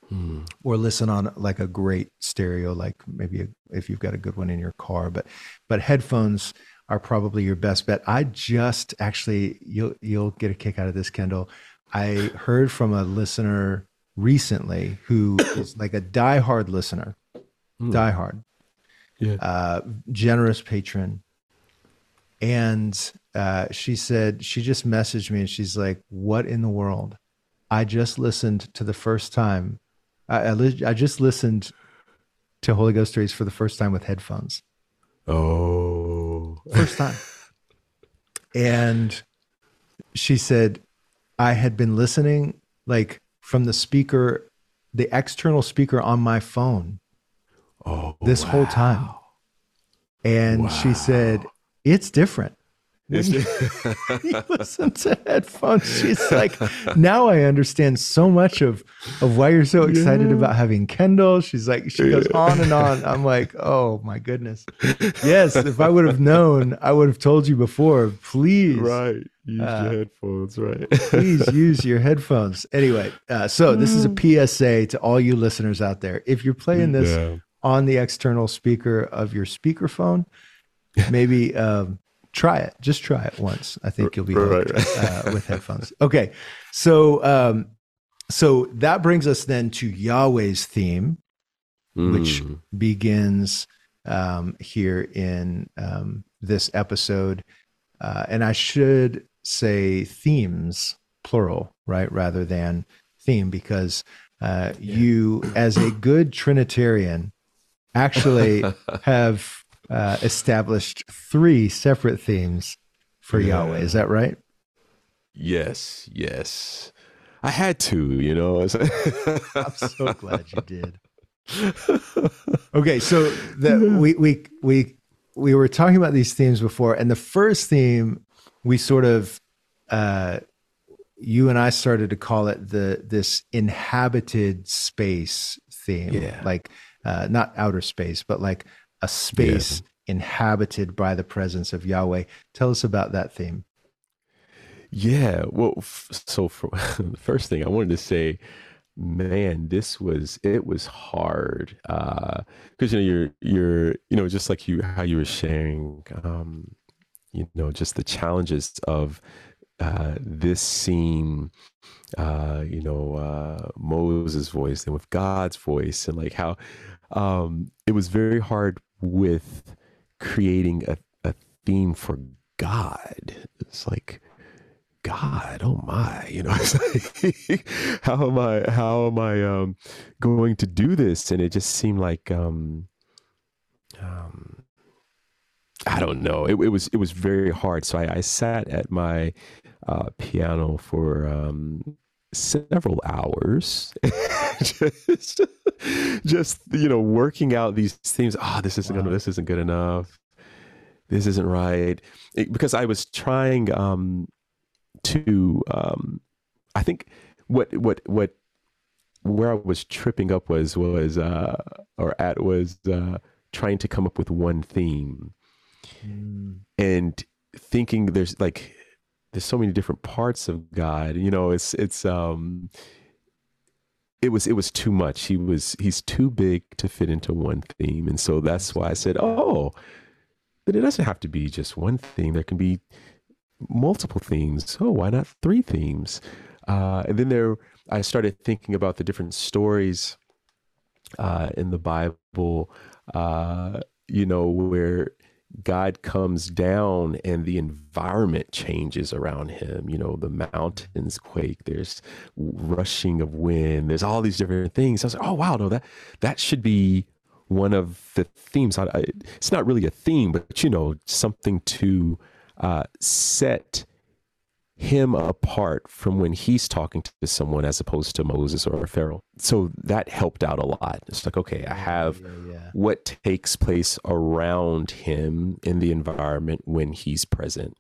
hmm. or listen on like a great stereo like maybe a, if you've got a good one in your car but but headphones are probably your best bet i just actually you'll you'll get a kick out of this kendall i heard from a listener recently who <coughs> is like a diehard listener hmm. diehard yeah. uh, generous patron and uh, she said she just messaged me and she's like what in the world I just listened to the first time. I, I, li- I just listened to Holy Ghost Stories for the first time with headphones. Oh, First time. and she said, I had been listening like from the speaker, the external speaker on my phone oh, this whole time. wow. And she said, It's different. When you, <laughs> <laughs> you listen to headphones, she's like, Now I understand so much of of why you're so excited Yeah. about having Kendall. She's like, she goes on and on. I'm like, oh my goodness. Yes, if I would have known, I would have told you before. Please, Right. Use Uh, your headphones, right? please <laughs> use your headphones. Anyway, uh, so this is a PSA to all you listeners out there. If you're playing this Yeah. on the external speaker of your speakerphone, maybe um, try it. Just try it once. I think you'll be Right, hooked, right. uh, with headphones. Okay, so um, so that brings us then to Yahweh's theme, which Mm. begins um, here in um, this episode, uh, and I should say themes plural, right, rather than theme, because uh, you, as a good Trinitarian, actually <laughs> have uh, established three separate themes for Yeah. Yahweh. Is that right? Yes, yes. I had to, you know. <laughs> I'm so glad you did. Okay, so the, we we we we were talking about these themes before, and the first theme we sort of uh, you and I started to call it the this inhabited space theme, Yeah. like uh, not outer space, but like a space inhabited by the presence of Yahweh. Tell us about that theme. Yeah. Well, f- so for <laughs> the first thing I wanted to say, man, this was it was hard because you know you're you're you know just like you how you were sharing, um, you know, just the challenges of uh, this scene. Uh, you know, uh, Moses' voice and with God's voice, and like how um, it was very hard with creating a, a theme for God. It's like God, oh my, you know, <laughs> like, how am I, how am I um, going to do this? And it just seemed like, um, um, I don't know. It, it was, it was very hard. So I, I sat at my uh, piano for um, several hours, <laughs> just, just you know, working out these things. Ah, this isn't Wow. gonna, this isn't good enough. This isn't right. It- because I was trying. Um, to um i think what what what where i was tripping up was was uh or at was uh trying to come up with one theme and thinking there's like there's so many different parts of god you know it's it's um it was it was too much. He was he's too big to fit into one theme. And so that's why i said oh but it doesn't have to be just one theme. There can be multiple themes. Oh why not three themes? Uh and then there i started thinking about the different stories uh in the bible uh you know where God comes down and the environment changes around him. You know, the mountains quake, there's rushing of wind, there's all these different things. I was like, oh, wow, no, that, that should be one of the themes. I, I, it's not really a theme, but, you know, something to uh, set him apart from when he's talking to someone as opposed to Moses or Pharaoh. So that helped out a lot. It's like, okay, I have Yeah, yeah. what takes place around him in the environment when he's present.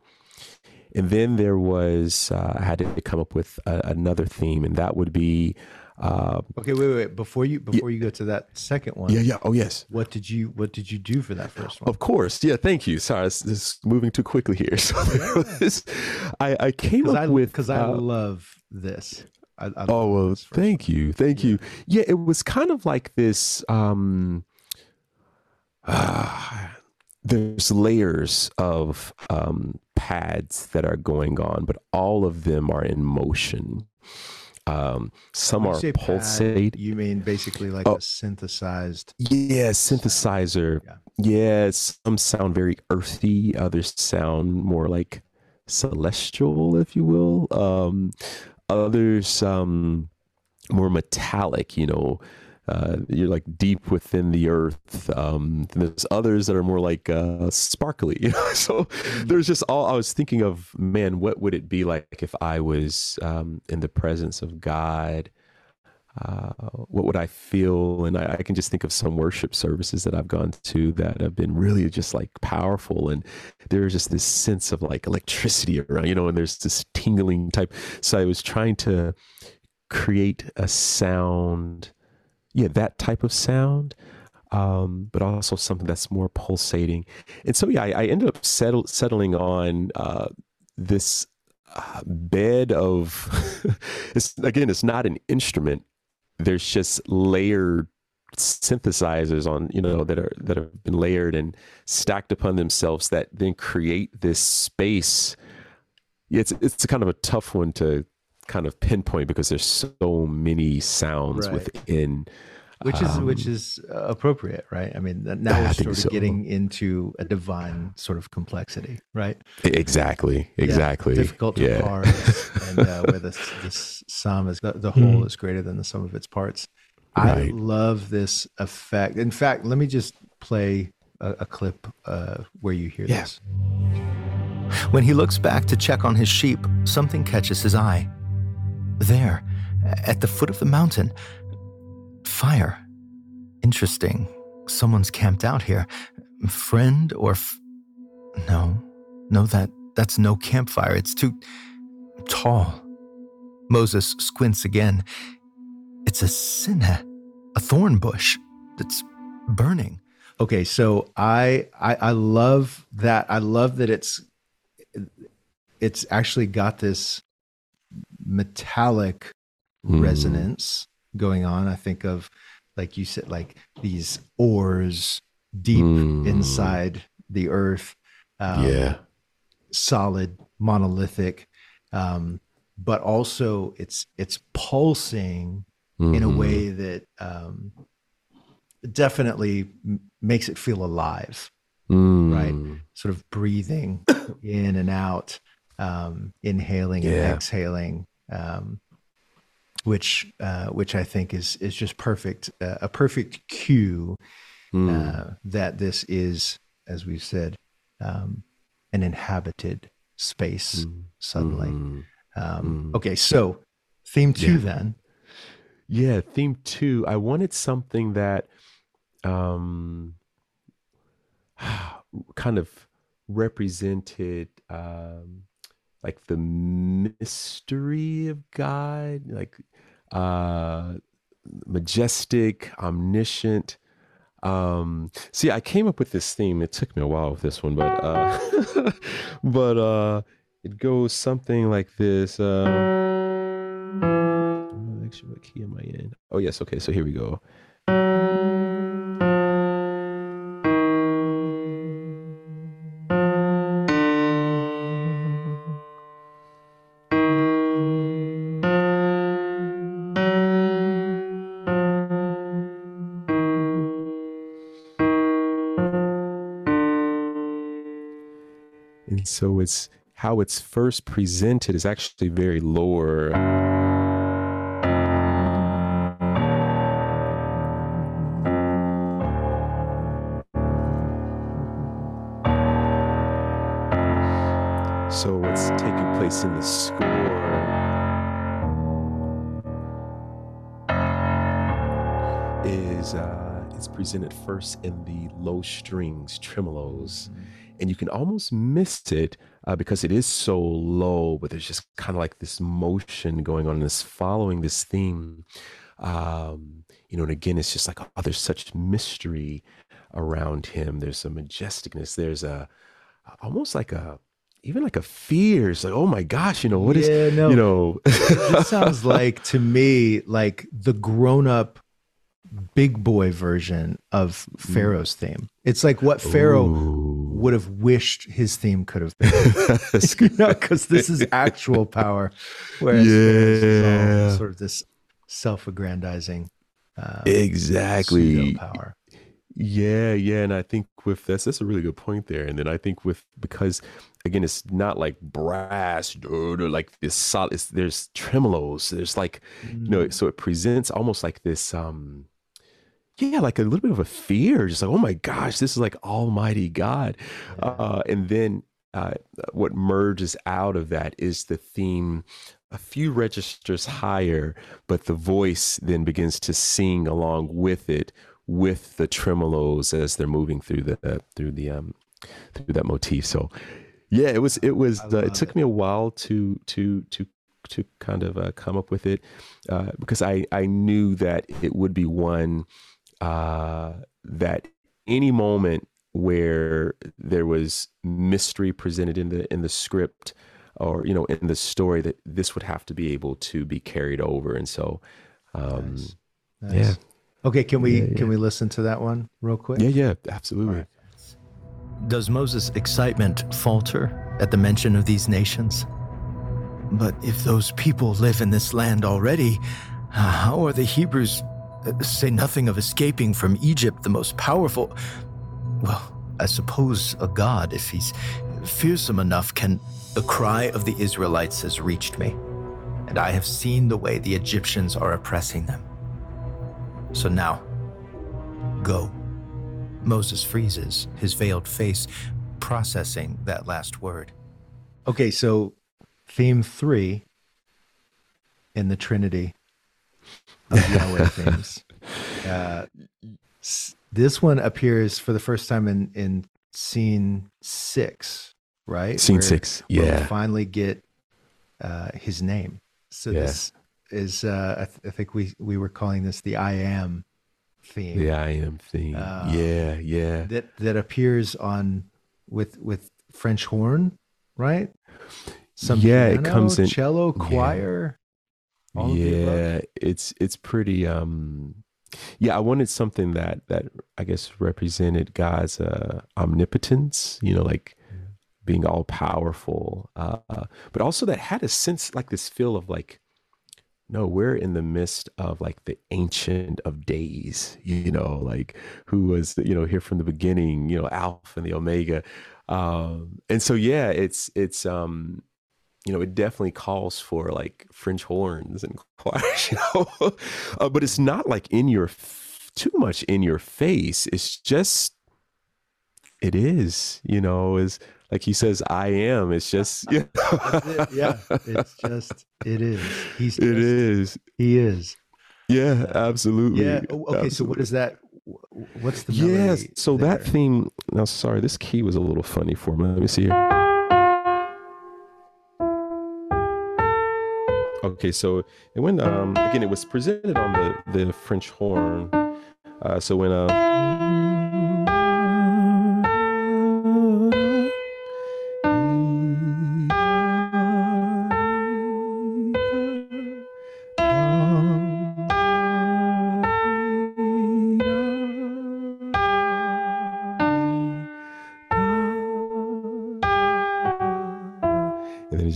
And then there was, uh, I had to come up with a, another theme, and that would be, uh, Okay, wait, wait, wait. Before you before you go to that second one, yeah, yeah, oh, yes. what did you what did you do for that first one? Of course. Yeah, thank you. Sorry, this this is moving too quickly here. <laughs> So was, <laughs> I, I came up I with. because I uh, love this. I, I love Oh well, this thank you, thank you. Yeah, it was kind of like this. Um, ah, there's layers of um, pads that are going on, but all of them are in motion. Um, some are say pad, pulsate. You mean basically like Oh. a synthesized? Yeah, synthesizer. Yeah. Yeah, some sound very earthy, others sound more like celestial, if you will. Um, others um, more metallic, you know. Uh, you're like deep within the earth. Um, there's others that are more like uh, sparkly. <laughs> You know? so there's just all. I was thinking of, man, what would it be like if I was um, in the presence of God? Uh, what would I feel? And I, I, can just think of some worship services that I've gone to that have been really just like powerful. And there's just this sense of like electricity around, you know, and there's this tingling type. So I was trying to create a sound, yeah, that type of sound. Um, but also something that's more pulsating. And so, yeah, I, I ended up settle, settling on uh, this uh, bed of, <laughs> it's, again, it's not an instrument there's just layered synthesizers on you know that are that have been layered and stacked upon themselves that then create this space it's it's kind of a tough one to kind of pinpoint because there's so many sounds right. within which is um, which is appropriate right i mean now we're sort of so. getting into a divine sort of complexity right exactly exactly yeah, difficult to yeah. parse <laughs> and uh, where the, the sum is the, the whole mm. is greater than the sum of its parts right. i love this effect in fact let me just play a, a clip uh, where you hear yeah. this when he looks back to check on his sheep something catches his eye there at the foot of the mountain Fire. Interesting. Someone's camped out here. Friend or. F- no. No, that that's no campfire. It's too tall. Moses squints again. It's a sineh, a thorn bush that's burning. Okay, so I, I I love that. I love that it's it's actually got this metallic mm. resonance going on. I think of, like you said, like these ores deep mm. inside the earth. Um, yeah. Solid, monolithic, um, but also it's it's pulsing mm-hmm. in a mm-hmm. way that um, definitely m- makes it feel alive. Mm. Right, sort of breathing in and out, um, inhaling yeah. and exhaling. Um, which uh, which I think is is just perfect, uh, a perfect cue mm. uh, that this is, as we've said, um, an inhabited space. Mm. Suddenly, mm. Um, okay. So, theme two, yeah. then. Yeah, theme two. I wanted something that, um, <sighs> kind of represented um, like the mystery of God, like uh, majestic, omniscient. Um, see, I came up with this theme. It took me a while with this one, but uh, <laughs> but uh, it goes something like this. Um, what key am I in? Oh yes, okay. So here we go. So it's how it's first presented is actually very lower. So what's taking place in the score is uh, it's presented first in the low strings, tremolos. Mm-hmm and you can almost miss it uh, because it is so low, but there's just kind of like this motion going on, this following this theme. Um, you know, and again, it's just like, oh, there's such mystery around him. There's a majesticness. There's a almost like a even like a fear. It's like, oh my gosh, you know, what yeah, is no, you know <laughs> it sounds like to me like the grown up big boy version of mm. Pharaoh's theme. It's like what Pharaoh Ooh. Would have wished his theme could have been. <laughs> <laughs> you know, because this is actual power, whereas yeah. sort of this self-aggrandizing, um, exactly power. Yeah, yeah, and I think with this, that's a really good point there. And then I think with because again, it's not like brass, like this solid. there's tremolos. There's like mm. you know, mm. so it presents almost like this. um yeah, like a little bit of a fear, just like, oh my gosh, this is like Almighty God. Yeah. Uh, and then uh, what merges out of that is the theme a few registers higher, but the voice then begins to sing along with it with the tremolos as they're moving through the uh, through the um through that motif. So yeah, it was it was uh, it took it. me a while to to to to kind of uh, come up with it uh, because I I knew that it would be one uh, that any moment where there was mystery presented in the in the script or you know in the story that this would have to be able to be carried over and so um nice. Nice. yeah Okay, can we yeah, yeah. can we listen to that one real quick? Yeah, yeah, absolutely. Right. Does Moses' excitement falter at the mention of these nations? But if those people live in this land already, how are the Hebrews, uh, Uh, say nothing of escaping from Egypt, the most powerful? Well, I suppose a god, if he's fearsome enough, can. The cry of the Israelites has reached me, and I have seen the way the Egyptians are oppressing them. So now, go. Moses freezes, his veiled face processing that last word. Okay, so theme three in the Trinity of Yahweh themes. <laughs> Uh, this one appears for the first time in, in scene six, right? Scene where, six, yeah. we finally get uh, his name. So yeah. this is uh, I, th- I, think we we were calling this the I am theme. The I am theme. Uh, yeah, yeah. That that appears on with with French horn, right? Some yeah, piano, it comes in cello, choir. Yeah, yeah it's it's pretty. um yeah, I wanted something that that I guess represented God's uh, omnipotence. You know, like being all powerful, uh, but also that had a sense like this feel of like no, we're in the midst of like the ancient of days, you know, like who was, you know, here from the beginning, you know, Alpha and the Omega. Um, and so, yeah, it's, it's, um, you know, it definitely calls for like French horns and <laughs> choirs, you know, uh, but it's not like in your, too much in your face. It's just, it is, you know, is like he says, I am. It's just, <laughs> you <laughs> know. it. yeah. It's just, it is. He's, just, it is. He is. Yeah, absolutely. Yeah. Oh, okay. Absolutely. So what is that? What's the yes? So there? that theme. Now, sorry, this key was a little funny for me. Let me see here. Okay, so it went. Um, again, it was presented on the the French horn. Uh, so when uh,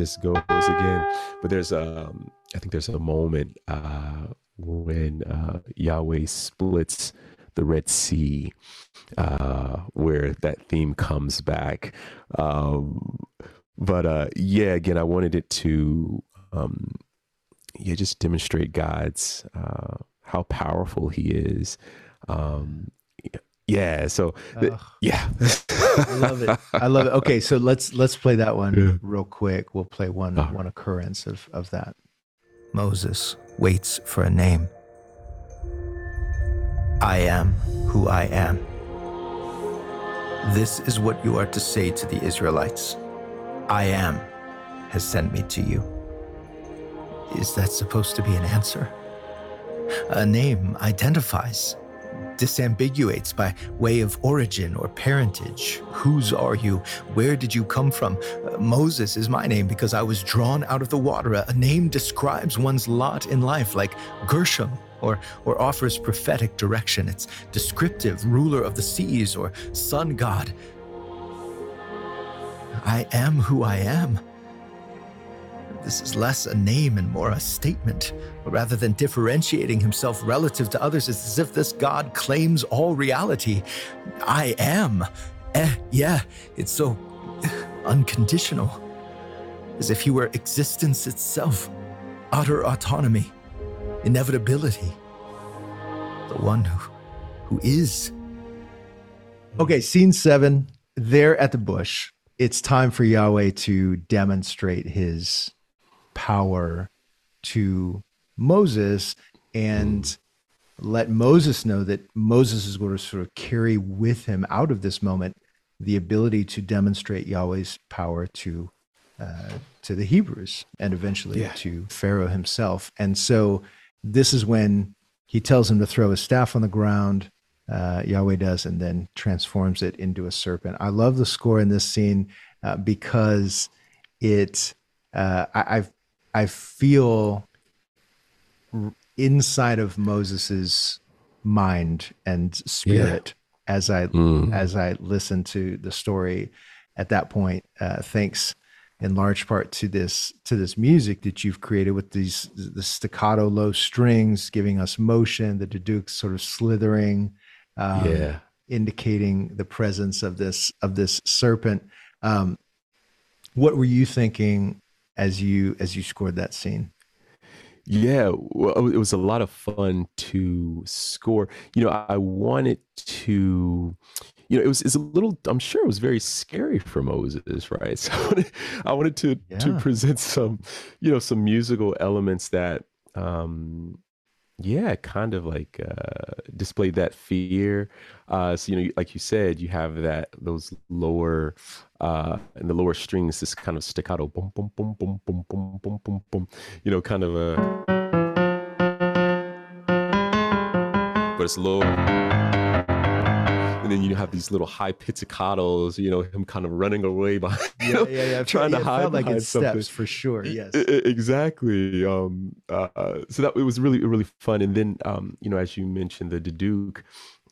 just goes again. But there's um I think there's a moment uh when uh Yahweh splits the Red Sea, uh, where that theme comes back. Um, but uh, yeah, again, I wanted it to, um, yeah, just demonstrate God's uh, how powerful He is, um, yeah so yeah. I love it. I love it. <laughs> Okay so let's let's play that one yeah. real quick. We'll play one oh. one occurrence of of that. Moses waits for a name. I am who i am. This is what you are to say to the israelites. I am has sent me to you. Is that supposed to be an answer? A name identifies disambiguates by way of origin or parentage. Whose are you? Where did you come from? Moses is my name because I was drawn out of the water. A name describes one's lot in life, like Gershom, or, or offers prophetic direction. It's descriptive, ruler of the seas, or sun god. I am who I am. This is less a name and more a statement. Rather than differentiating himself relative to others, it's as if this God claims all reality. I am. Eh, yeah, it's so unconditional. As if he were existence itself, utter autonomy, inevitability. The one who, who is. Okay, scene seven. They're at the bush. It's time for Yahweh to demonstrate his power to Moses and let Moses know that Moses is going to sort of carry with him out of this moment the ability to demonstrate Yahweh's power to uh, to the Hebrews and eventually yeah. to Pharaoh himself. And so this is when he tells him to throw his staff on the ground. Uh, Yahweh does, and then transforms it into a serpent. I love the score in this scene uh, because it. Uh, I, I've I feel inside of Moses's mind and spirit yeah. as I mm. as I listen to the story at that point. Uh, thanks in large part to this to this music that you've created with these the staccato low strings giving us motion, the duduk sort of slithering, um, yeah, indicating the presence of this of this serpent. Um, what were you thinking as you as you scored that scene? Yeah, well, it was a lot of fun to score. You know, I wanted to, you know, it was, it's a little. I'm sure it was very scary for Moses, right? <laughs> So I wanted, I wanted to yeah. to present some, you know, some musical elements that, um, yeah, kind of like uh, displayed that fear. Uh, so you know, like you said, you have that those lower uh, and the lower strings, this kind of staccato, boom, boom, boom, boom, boom, boom, boom, boom, boom. You know, kind of a, but it's low. And then you have these little high pizzicatos, you know, him kind of running away <laughs> behind, yeah, yeah, yeah, trying yeah, to hide like behind something. Steps for sure. Yes, exactly. Um, uh, so that it was really, really fun. And then, um, you know, as you mentioned, the Duduk,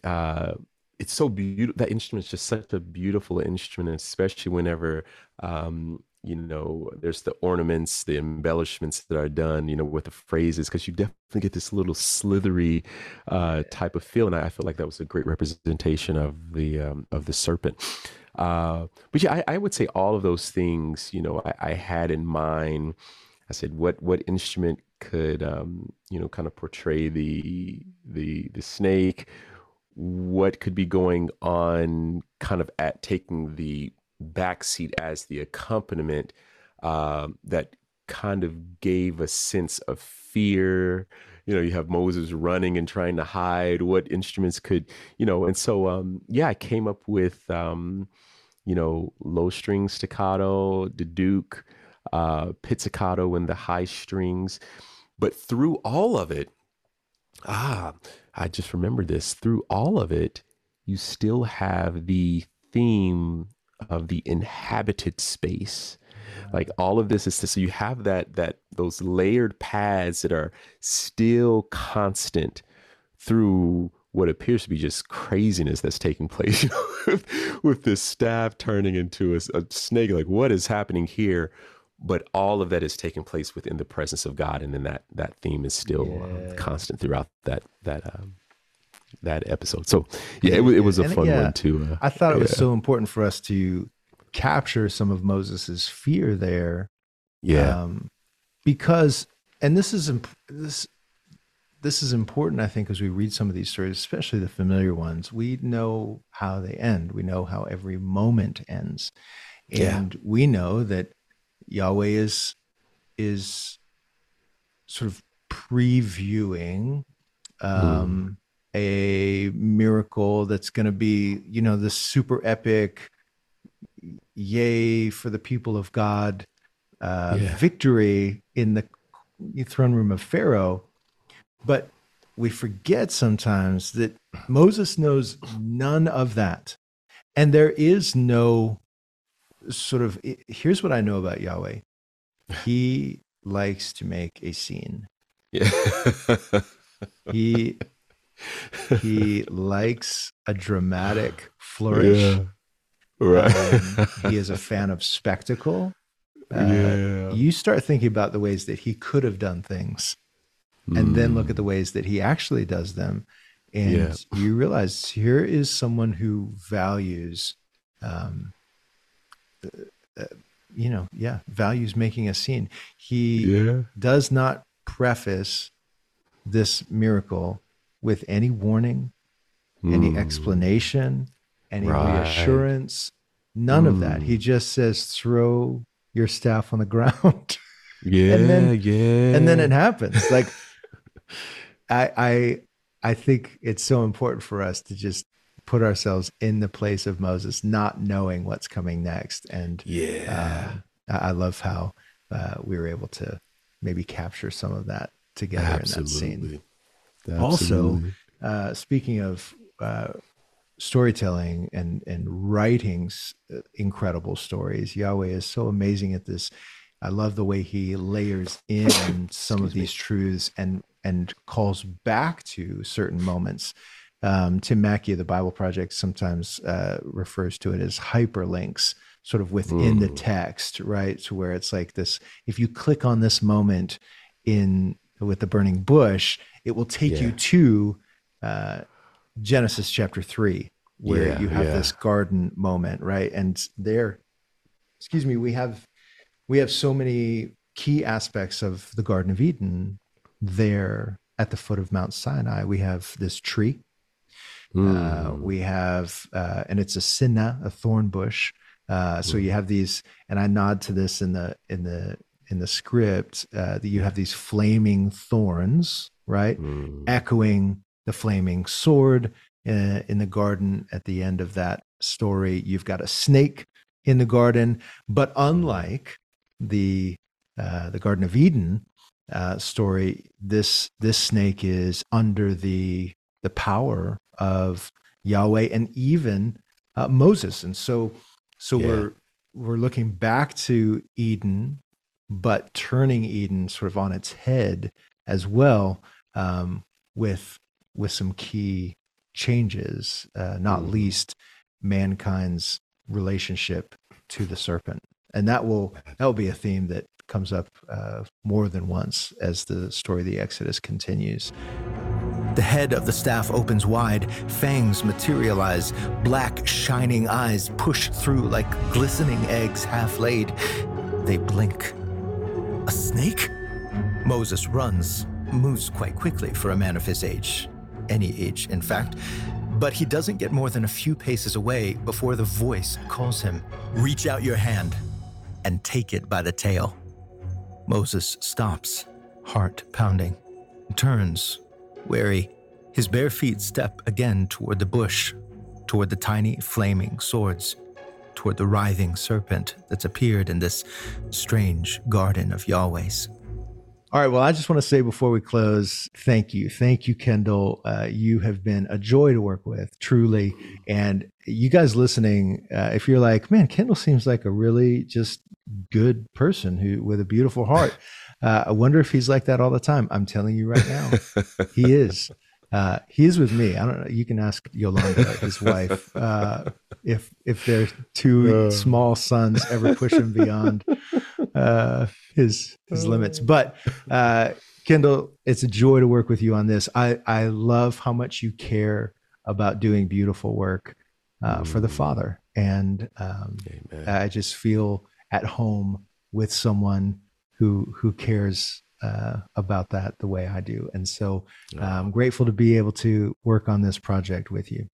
uh, it's so beautiful. That instrument is just such a beautiful instrument, especially whenever um, you know there's the ornaments, the embellishments that are done, you know, with the phrases, because you definitely get this little slithery uh, type of feel, and I, I feel like that was a great representation of the um, of the serpent. Uh, but yeah, I, I, would say all of those things, you know, I, I had in mind. I said, what what instrument could um, you know kind of portray the the the snake? what could be going on kind of at taking the backseat as the accompaniment uh, that kind of gave a sense of fear. You know you have moses running and trying to hide what instruments could you know and so um yeah i came up with um you know low string staccato duduk uh pizzicato and the high strings. But through all of it ah I just remember this through all of it, you still have the theme of the inhabited space. Like all of this is to, so you have that that those layered paths that are still constant through what appears to be just craziness that's taking place <laughs> with, this staff turning into a, a snake. Like what is happening here? but all of that is taking place within the presence of God, and then that that theme is still yeah. um, constant throughout that that um, that episode. So yeah, it, it was a and fun yeah, one too. Uh, I thought it was so important for us to capture some of Moses's fear there. Yeah, um, because and this is imp- this this is important, I think, as we read some of these stories, especially the familiar ones. We know how they end. We know how every moment ends, and yeah. we know that Yahweh is is sort of previewing um, mm. A miracle that's going to be, you know, the super epic, yay for the people of God uh, yeah. victory in the throne room of Pharaoh. But we forget sometimes that Moses knows none of that. And there is no sort of here's what I know about Yahweh. <laughs> He likes to make a scene. Yeah. <laughs> he he likes a dramatic flourish. Yeah. Right. Um, he <laughs> is a fan of spectacle. Uh, yeah. you start thinking about the ways that he could have done things and then look at the ways that he actually does them and Yeah. you realize here is someone who values um, uh, you know yeah values making a scene he Yeah. does not preface this miracle with any warning any Mm. explanation any Right. reassurance none of that Mm. he just says throw your staff on the <laughs> ground Yeah. and then- yeah. and then it happens like <laughs> i i i think it's so important for us to just put ourselves in the place of moses not knowing what's coming next and Yeah. uh, i love how uh, we were able to maybe capture some of that together in that scene Absolutely. Also, uh, speaking of uh, storytelling and and writing uh, incredible stories, Yahweh is so amazing at this. I love the way he layers in <coughs> some of Excuse me. these truths and and calls back to certain moments. Um, Tim Mackie of the Bible Project sometimes uh, refers to it as hyperlinks, sort of within the Mm. text, right? To where it's like this: if you click on this moment in with the burning bush, it will take you to uh, Genesis chapter three, where Yeah, you have yeah. this garden moment, right? And there, excuse me, we have we have so many key aspects of the Garden of Eden there at the foot of Mount Sinai. We have this tree. Uh, Mm. we have, uh, and it's a sinna, a thorn bush. Uh, so Mm. you have these, and I nod to this in the in the in the script uh, that you have these flaming thorns, right? Mm. echoing the flaming sword uh, in the garden at the end of that story. You've got a snake in the garden, but unlike the uh, the Garden of Eden uh, story, this this snake is under the the power of Yahweh and even uh, Moses, and so so Yeah. we're we're looking back to Eden, but turning Eden sort of on its head as well um, with with some key changes, uh, not Mhm. least mankind's relationship to the serpent, and that will that will be a theme that comes up uh, more than once as the story of the Exodus continues. The head of the staff opens wide, fangs materialize, black, shining eyes push through like glistening eggs half laid. They blink. A snake? Moses runs, moves quite quickly for a man of his age. Any age, in fact. But he doesn't get more than a few paces away before the voice calls him Reach out your hand and take it by the tail. Moses stops, heart pounding, turns, wary. His bare feet step again toward the bush, toward the tiny flaming swords, toward the writhing serpent that's appeared in this strange garden of Yahweh's. All right. Well, I just want to say before we close, thank you. Thank you, Kendall. Uh, you have been a joy to work with, truly. And you guys listening, uh, if you're like, man, Kendall seems like a really just good person who with a beautiful heart. <laughs> Uh, I wonder if he's like that all the time. I'm telling you right now, <laughs> he is. Uh, he is with me. I don't know. You can ask Yolanda, his wife, uh, if if their two Uh. small sons ever push him beyond <laughs> uh, his his limits. But uh, Kendall, it's a joy to work with you on this. I I love how much you care about doing beautiful work uh, for the Mm. Father, and um, I just feel at home with someone who who cares uh, about that the way I do, and so I'm grateful to be able to work on this project with you.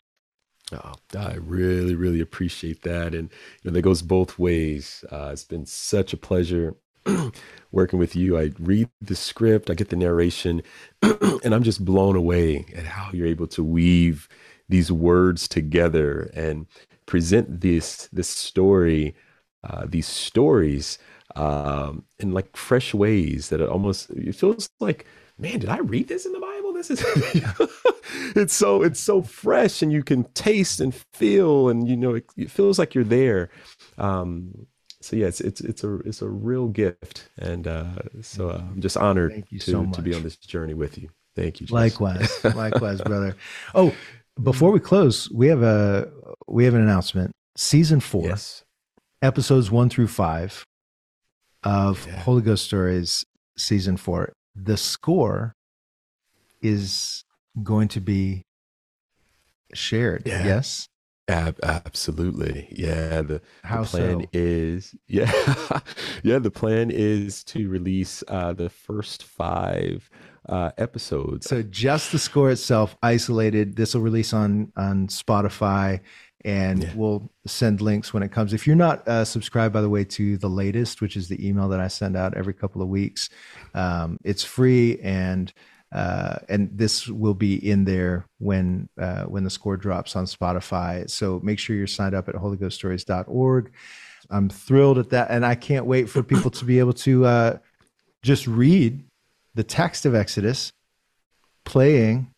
Oh, I really, really appreciate that. And you know, that goes both ways. Uh, it's been such a pleasure <clears throat> working with you. I read the script, I get the narration, <clears throat> and I'm just blown away at how you're able to weave these words together and present this this story, uh, these stories um, in like fresh ways that it almost it feels like, man, did I read this in the Bible? This is <laughs> it's so it's so fresh and you can taste and feel and you know it, it feels like you're there. Um, so yeah, it's it's it's a it's a real gift, and uh, so uh, I'm just honored to so to be on this journey with you. Thank you. Jess. Likewise, <laughs> likewise, brother. Oh, before we close, we have a we have an announcement. Season four, Yes. episodes one through five, of yeah. Holy Ghost Stories season four. The score is going to be shared. Yeah. Yes. Ab- absolutely. Yeah. The, the plan so? is, <laughs> yeah. yeah. The plan is to release uh, the first five uh, episodes. So just the score itself, isolated. This will release on on Spotify, and yeah. we'll send links when it comes. If you're not uh, subscribed, by the way, to the latest, which is the email that I send out every couple of weeks, um, it's free and. Uh, and this will be in there when uh, when the score drops on Spotify. So make sure you're signed up at holyghoststories.org. I'm thrilled at that, and I can't wait for people to be able to uh, just read the text of Exodus playing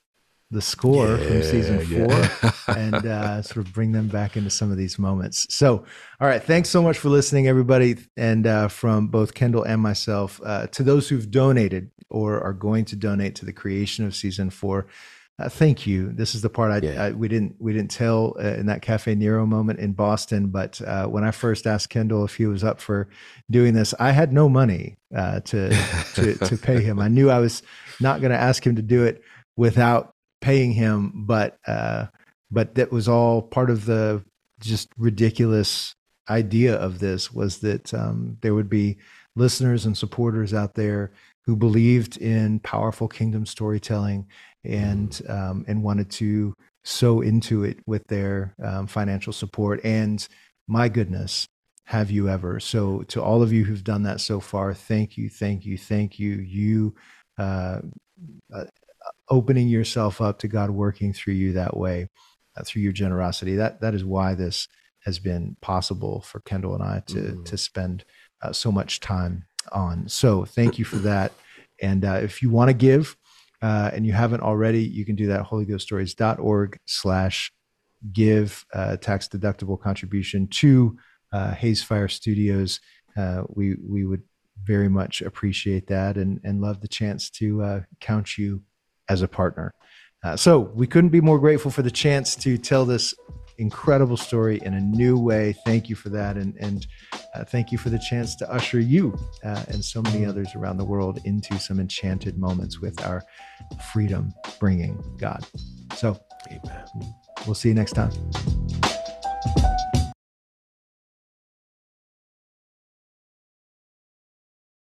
the score yeah, from season four yeah. and uh, sort of bring them back into some of these moments. So, all right, thanks so much for listening, everybody. And uh, from both Kendall and myself, uh, to those who've donated or are going to donate to the creation of season four, uh, thank you. This is the part I, yeah. I we didn't we didn't tell uh, in that Cafe Nero moment in Boston. But uh, when I first asked Kendall if he was up for doing this, I had no money uh, to to to pay him. I knew I was not going to ask him to do it without paying him, but uh, but that was all part of the just ridiculous idea of this was that um, there would be listeners and supporters out there who believed in powerful kingdom storytelling and um, and wanted to sow into it with their um, financial support. And my goodness, have you ever? So to all of you who've done that so far, thank you, thank you, thank you. You uh, uh, opening yourself up to God working through you that way, uh, through your generosity. That that is why this has been possible for Kendall and I to mm. to spend uh, so much time on. So thank you for that. And uh, if you want to give, uh, and you haven't already, you can do that at holyghoststories.org slash give uh, tax deductible contribution to uh, Hazefire Studios. Uh, we we would very much appreciate that and and love the chance to uh, count you as a partner. Uh, so we couldn't be more grateful for the chance to tell this incredible story in a new way. Thank you for that. And, and uh, thank you for the chance to usher you uh, and so many others around the world into some enchanted moments with our freedom bringing God. So, Amen. we'll see you next time.